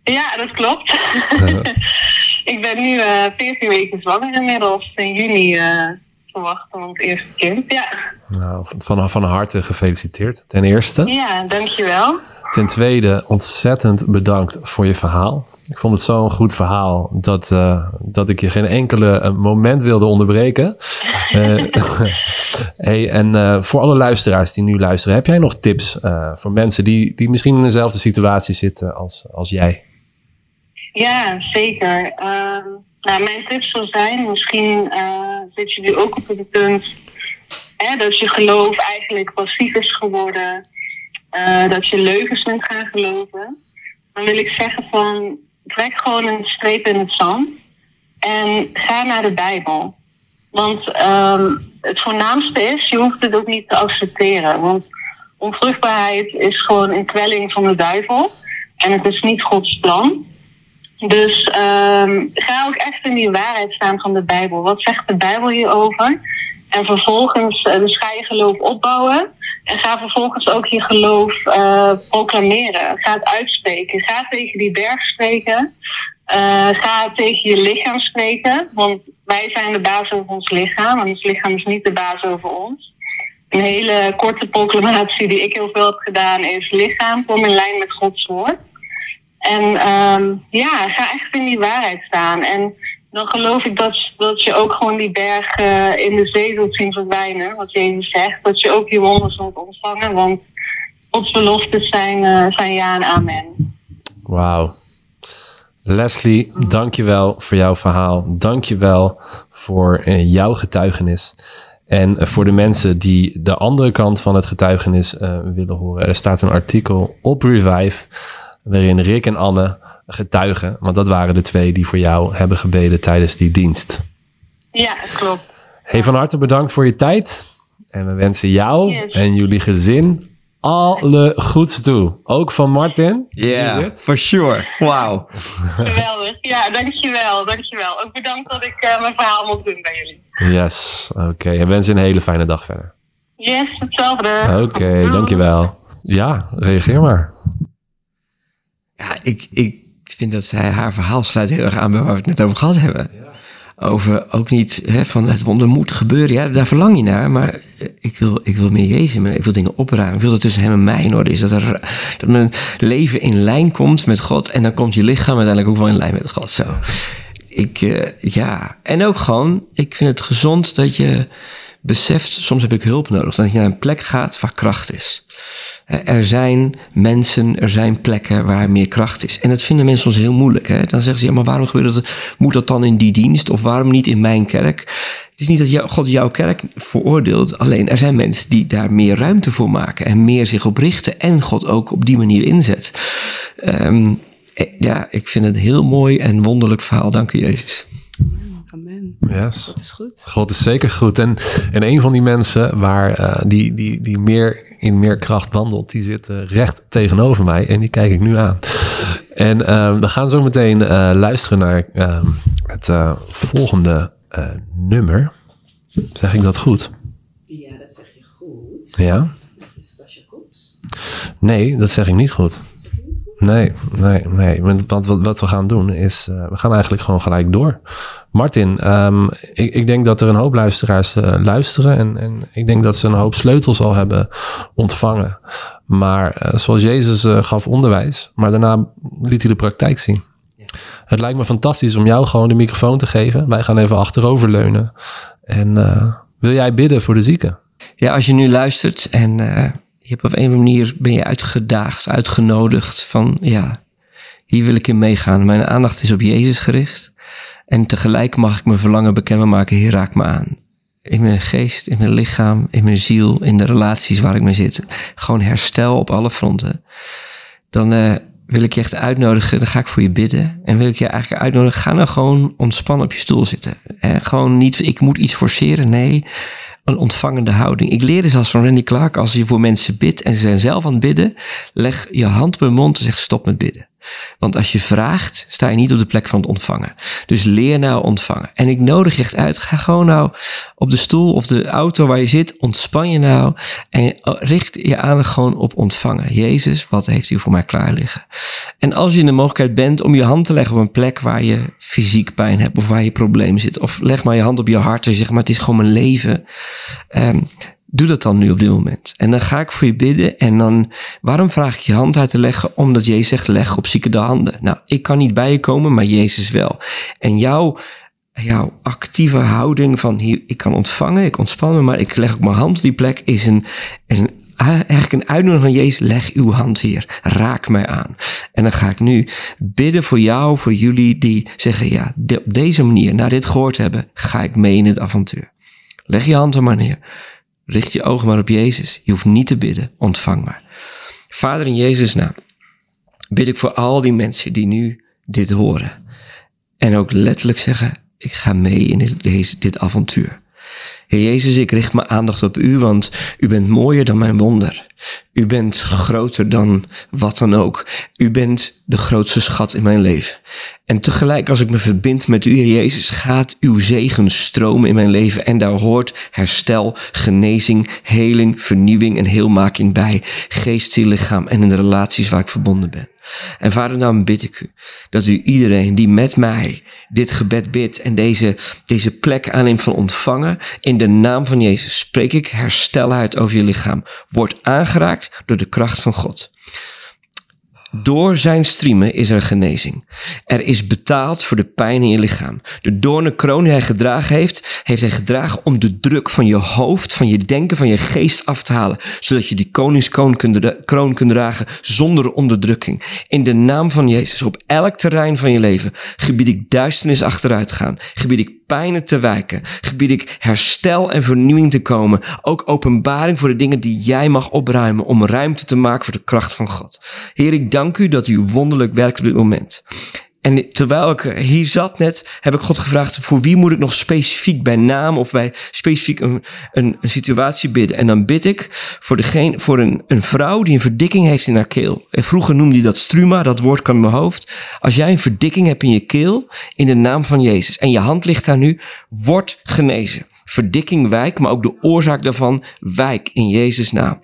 ja, dat klopt. ik ben nu eh 14 weken zwanger inmiddels. In juni verwachten ons eerste kind. Ja, Nou, van, van harte gefeliciteerd. Ten eerste. ja dankjewel. Ten tweede, ontzettend bedankt voor je verhaal. Ik vond het zo'n goed verhaal dat, eh, dat ik je geen enkele eh, moment wilde onderbreken. Eh, hey, en voor alle luisteraars die nu luisteren, heb jij nog tips voor mensen die, die misschien in dezelfde situatie zitten als, als jij? Ja, zeker. Ehm, nou, mijn tips zou zijn, misschien zit je nu ook op het punt hè, dat je geloof eigenlijk passief is geworden, eh, dat je leugens bent gaan geloven. Dan wil ik zeggen van, trek gewoon een streep in het zand en ga naar de Bijbel. Want ehm, het voornaamste is, je hoeft het ook niet te accepteren. Want onvruchtbaarheid is gewoon een kwelling van de duivel. En het is niet Gods plan. Dus ehm, ga ook echt in die waarheid staan van de Bijbel. Wat zegt de Bijbel hierover? En vervolgens, eh, dus ga je geloof opbouwen. En ga vervolgens ook je geloof eh, proclameren. Ga het uitspreken. Ga tegen die berg spreken. Eh, ga tegen je lichaam spreken. Want wij zijn de baas over ons lichaam. En ons lichaam is niet de baas over ons. Een hele korte proclamatie die ik heel veel heb gedaan is... lichaam, kom in lijn met Gods woord. En ehm, ja, ga echt in die waarheid staan. En dan geloof ik dat, dat je ook gewoon die berg eh, in de zee zult zien verdwijnen. Wat Jezus zegt. Dat je ook die wonders zult ontvangen. Want Gods beloftes zijn, eh, zijn ja en amen. Wauw. Leslie, dankjewel voor jouw verhaal. Dankjewel voor eh, jouw getuigenis. En eh, voor de mensen die de andere kant van het getuigenis willen horen. Er staat een artikel op Revive waarin Rick en Anne getuigen. Want dat waren de twee die voor jou hebben gebeden tijdens die dienst. Ja, klopt. Hey, van harte bedankt voor je tijd. En we wensen jou Yes. en jullie gezin alle goeds toe. Ook van Martin. Ja, for sure. Wauw. Geweldig. Ja, dankjewel. Dankjewel. Ook bedankt dat ik eh, mijn verhaal mocht doen bij jullie. Yes, oké. En wens je een hele fijne dag verder. Yes, hetzelfde. Oké, Doei. dankjewel. Ja, reageer maar. Ja, ik, ik vind dat zij, haar verhaal sluit heel erg aan bij waar we het net over gehad hebben. Over ook niet hè, van het wonder moet gebeuren. Ja, daar verlang je naar. Maar eh, ik wil, ik wil meer Jezus. Ik wil dingen opruimen. Ik wil dat tussen hem en mij in orde is. Dat, er, dat mijn leven in lijn komt met God. En dan komt je lichaam uiteindelijk ook wel in lijn met God. Zo. Ik, eh, ja. En ook gewoon, ik vind het gezond dat je beseft, soms heb ik hulp nodig. Dat je naar een plek gaat waar kracht is. Eh, Er zijn mensen, er zijn plekken waar meer kracht is. En dat vinden mensen soms heel moeilijk. Hè? Dan zeggen ze, ja, maar waarom gebeurt dat? Moet dat dan in die dienst? Of waarom niet in mijn kerk? Het is niet dat God jouw kerk veroordeelt. Alleen er zijn mensen die daar meer ruimte voor maken. En meer zich op richten. En God ook op die manier inzet. Ehm, eh, ja, ik vind het een heel mooi en wonderlijk verhaal. Dank u, Jezus. Amen. Yes. Dat is goed. God is zeker goed. En, en een van die mensen waar, eh, die, die, die meer in meer kracht wandelt, die zit eh, recht tegenover mij. En die kijk ik nu aan. En ehm, we gaan zo meteen eh, luisteren naar ehm, het eh, volgende eh, nummer. Zeg ik dat goed? Ja, dat zeg je goed. Ja? Is Tasha Koeps? Nee, dat zeg ik niet goed. Nee, nee, nee. Want wat, wat, we gaan doen is, eh, we gaan eigenlijk gewoon gelijk door. Martin, ehm, ik, ik denk dat er een hoop luisteraars eh, luisteren. En, en ik denk dat ze een hoop sleutels al hebben ontvangen. Maar eh, zoals Jezus gaf onderwijs, maar daarna liet hij de praktijk zien. Het lijkt me fantastisch om jou gewoon de microfoon te geven. Wij gaan even achteroverleunen. En wil jij bidden voor de zieken? Ja, als je nu luistert en je hebt op een of andere manier ben je uitgedaagd, uitgenodigd van ja, hier wil ik in meegaan. Mijn aandacht is op Jezus gericht. En tegelijk mag ik mijn verlangen bekend maken, Heer, raak me aan. In mijn geest, in mijn lichaam, in mijn ziel, in de relaties waar ik mee zit. Gewoon herstel op alle fronten. Dan eh, wil ik je echt uitnodigen, dan ga ik voor je bidden. En wil ik je eigenlijk uitnodigen, ga nou gewoon ontspannen op je stoel zitten. Eh, gewoon niet, ik moet iets forceren, nee een ontvangende houding. Ik leerde zelfs van Randy Clark, als je voor mensen bidt en ze zijn zelf aan het bidden, leg je hand hun mond en zeg stop met bidden. Want als je vraagt, sta je niet op de plek van het ontvangen. Dus leer nou ontvangen. En ik nodig je echt uit, ga gewoon nou op de stoel of de auto waar je zit, ontspan je nou en richt je aandacht gewoon op ontvangen. Jezus, wat heeft u voor mij klaar liggen? En als je in de mogelijkheid bent om je hand te leggen op een plek waar je fysiek pijn hebt of waar je problemen zit, of leg maar je hand op je hart en zeg maar het is gewoon mijn leven. Ehm, doe dat dan nu op dit moment. En dan ga ik voor je bidden. En dan, waarom vraag ik je hand uit te leggen? Omdat Jezus zegt, leg op zieke de handen. Nou, ik kan niet bij je komen, maar Jezus wel. En jouw, jouw actieve houding van, hier, ik kan ontvangen, ik ontspan me, maar ik leg ook mijn hand op die plek, is een, een, eigenlijk een uitnodiging van Jezus, leg uw hand hier, raak mij aan. En dan ga ik nu bidden voor jou, voor jullie die zeggen, ja, op deze manier, na dit gehoord hebben, ga ik mee in het avontuur. Leg je hand er maar neer. Richt je ogen maar op Jezus. Je hoeft niet te bidden. Ontvang maar. Vader in Jezus' naam bid ik voor al die mensen die nu dit horen. En ook letterlijk zeggen, ik ga mee in dit, dit avontuur. Heer Jezus, ik richt mijn aandacht op u, want u bent mooier dan mijn wonder. U bent groter dan wat dan ook. U bent de grootste schat in mijn leven. En tegelijk als ik me verbind met u, Heer Jezus, gaat uw zegen stromen in mijn leven. En daar hoort herstel, genezing, heling, vernieuwing en heelmaking bij. Geest, ziel, lichaam en in de relaties waar ik verbonden ben. En vader, daarom bid ik u dat u iedereen die met mij dit gebed bidt en deze, deze plek aanneemt van ontvangen, in de naam van Jezus spreek ik herstel uit over je lichaam. Word aangeraakt door de kracht van God. Door zijn striemen is er genezing. Er is betaald voor de pijn in je lichaam. De doornenkroon die hij gedragen heeft, heeft hij gedragen om de druk van je hoofd, van je denken, van je geest af te halen. Zodat je die koningskroon kroon kunt dragen zonder onderdrukking. In de naam van Jezus, op elk terrein van je leven, gebied ik duisternis achteruit gaan. Gebied ik pijnen te wijken. Gebied ik herstel en vernieuwing te komen. Ook openbaring voor de dingen die jij mag opruimen. Om ruimte te maken voor de kracht van God. Heer, ik dank u dat u wonderlijk werkt op dit moment. En terwijl ik hier zat net, heb ik God gevraagd... voor wie moet ik nog specifiek bij naam of bij specifiek een, een, situatie bidden? En dan bid ik voor, degene, voor een, een vrouw die een verdikking heeft in haar keel. En vroeger noemde hij dat struma, dat woord kwam in mijn hoofd. Als jij een verdikking hebt in je keel, in de naam van Jezus... en je hand ligt daar nu, word genezen. Verdikking wijk, maar ook de oorzaak daarvan wijk in Jezus' naam.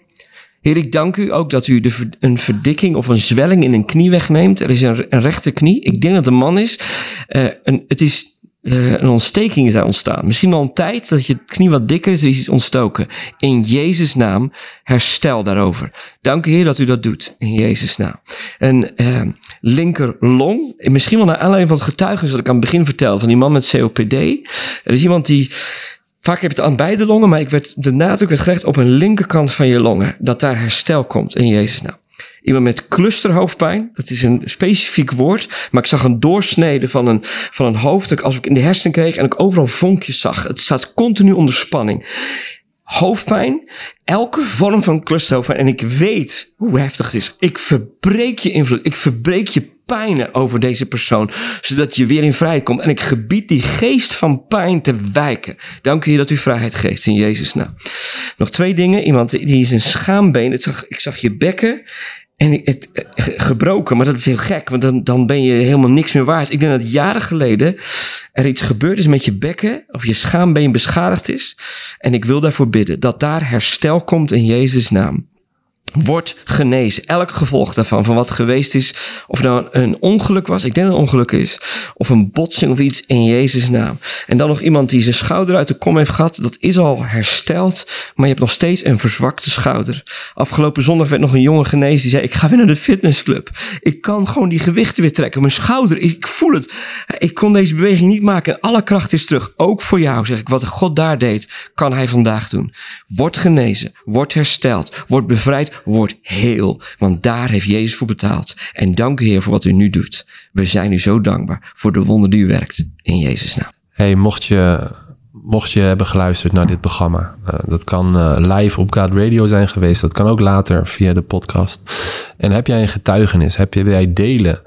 Heer, ik dank u ook dat u de, een verdikking of een zwelling in een knie wegneemt. Er is een, een rechte knie. Ik denk dat het een man is. Eh, een, het is eh, een ontsteking is daar ontstaan. Misschien al een tijd dat je knie wat dikker is, er is iets ontstoken. In Jezus' naam, herstel daarover. Dank u Heer dat u dat doet. In Jezus' naam. Een eh, linkerlong. Misschien wel naar aanleiding van het getuigenis dat ik aan het begin vertelde. Van die man met COPD. Er is iemand die Vaak heb je het aan beide longen, maar ik werd, de nadruk werd gelegd op een linkerkant van je longen. Dat daar herstel komt in Jezus' naam. Iemand met clusterhoofdpijn, dat is een specifiek woord, maar ik zag een doorsnede van een, van een hoofd, als ik in de hersenen kreeg en ik overal vonkjes zag. Het staat continu onder spanning. Hoofdpijn, elke vorm van clusterhoofdpijn, en ik weet hoe heftig het is. Ik verbreek je invloed, ik verbreek je pijnen over deze persoon, zodat je weer in vrijheid komt. En ik gebied die geest van pijn te wijken. Dank u dat u vrijheid geeft in Jezus' naam. Nog twee dingen. Iemand die is een schaambeen. Het zag, ik zag je bekken. En ik- het, eh, ge- gebroken, maar dat is heel gek, want dan, dan ben je helemaal niks meer waard. Ik denk dat jaren geleden er iets gebeurd is met je bekken, of je schaambeen beschadigd is. En ik wil daarvoor bidden dat daar herstel komt in Jezus' naam. Wordt genezen. Elk gevolg daarvan, van wat geweest is. Of nou een ongeluk was, ik denk dat het een ongeluk is. Of een botsing of iets in Jezus' naam. En dan nog iemand die zijn schouder uit de kom heeft gehad. Dat is al hersteld, maar je hebt nog steeds een verzwakte schouder. Afgelopen zondag werd nog een jongen genezen die zei: Ik ga weer naar de fitnessclub. Ik kan gewoon die gewichten weer trekken. Mijn schouder, ik voel het. Ik kon deze beweging niet maken. En alle kracht is terug. Ook voor jou, zeg ik. Wat God daar deed, kan hij vandaag doen. Word genezen, word hersteld, word bevrijd, word heel. Want daar heeft Jezus voor betaald. En dank u Heer voor wat u nu doet. We zijn u zo dankbaar voor de wonder die u werkt. In Jezus' naam. Hey, mocht je, mocht je hebben geluisterd naar dit programma, eh, dat kan eh, live op God Radio zijn geweest. Dat kan ook later via de podcast. En heb jij een getuigenis? Heb jij delen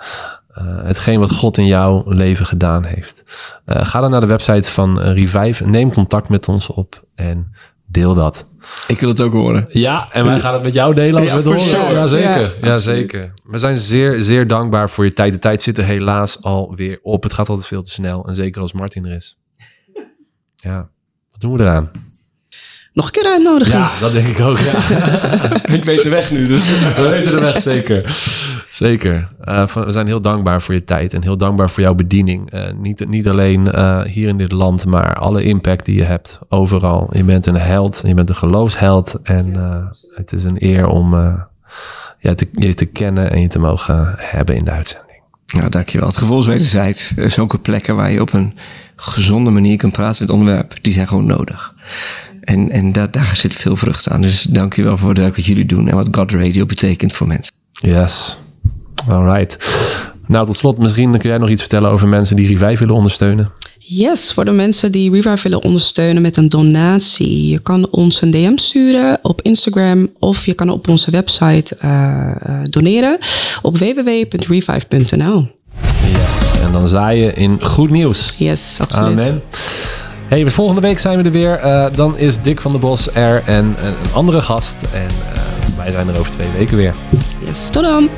eh, hetgeen wat God in jouw leven gedaan heeft? Ga dan naar de website van Revive. Neem contact met ons op en deel dat. Ik wil het ook horen. Ja, en wij gaan het met jou delen als Ja, we het horen. sure. Ja, zeker. Ja, Ja, zeker. We zijn zeer, zeer dankbaar voor je tijd. De tijd zit er helaas alweer op. Het gaat altijd veel te snel. En zeker als Martin er is. Ja, wat doen we eraan? Nog een keer uitnodigen. Ja, dat denk ik ook. Ja. Ik weet de weg nu, dus. We weten de weg zeker. Zeker. Eh, we zijn heel dankbaar voor je tijd en heel dankbaar voor jouw bediening. Eh, niet, niet alleen eh, hier in dit land, maar alle impact die je hebt overal. Je bent een held, je bent een geloofsheld. En het is een eer om ja, te, je te kennen en je te mogen hebben in de uitzending. Nou, dankjewel. Het gevoel is wederzijds. Er ook plekken waar je op een gezonde manier kan praten met onderwerp. Die zijn gewoon nodig. En, en daar, daar zit veel vrucht aan. Dus dankjewel voor het werk wat jullie doen en wat God Radio betekent voor mensen. Yes. All right. Nou, tot slot, misschien kun jij nog iets vertellen over mensen die Revive willen ondersteunen. Yes, voor de mensen die Revive willen ondersteunen met een donatie. Je kan ons een DM sturen op Instagram of je kan op onze website eh, eh, doneren op www.revive.nl. Yes. En dan zaai je in goed nieuws. Yes, absoluut. Amen. Hey, volgende week zijn we er weer. Eh, dan is Dick van der Bos er en een, een andere gast. En wij zijn er over twee weken weer. Yes, tot dan.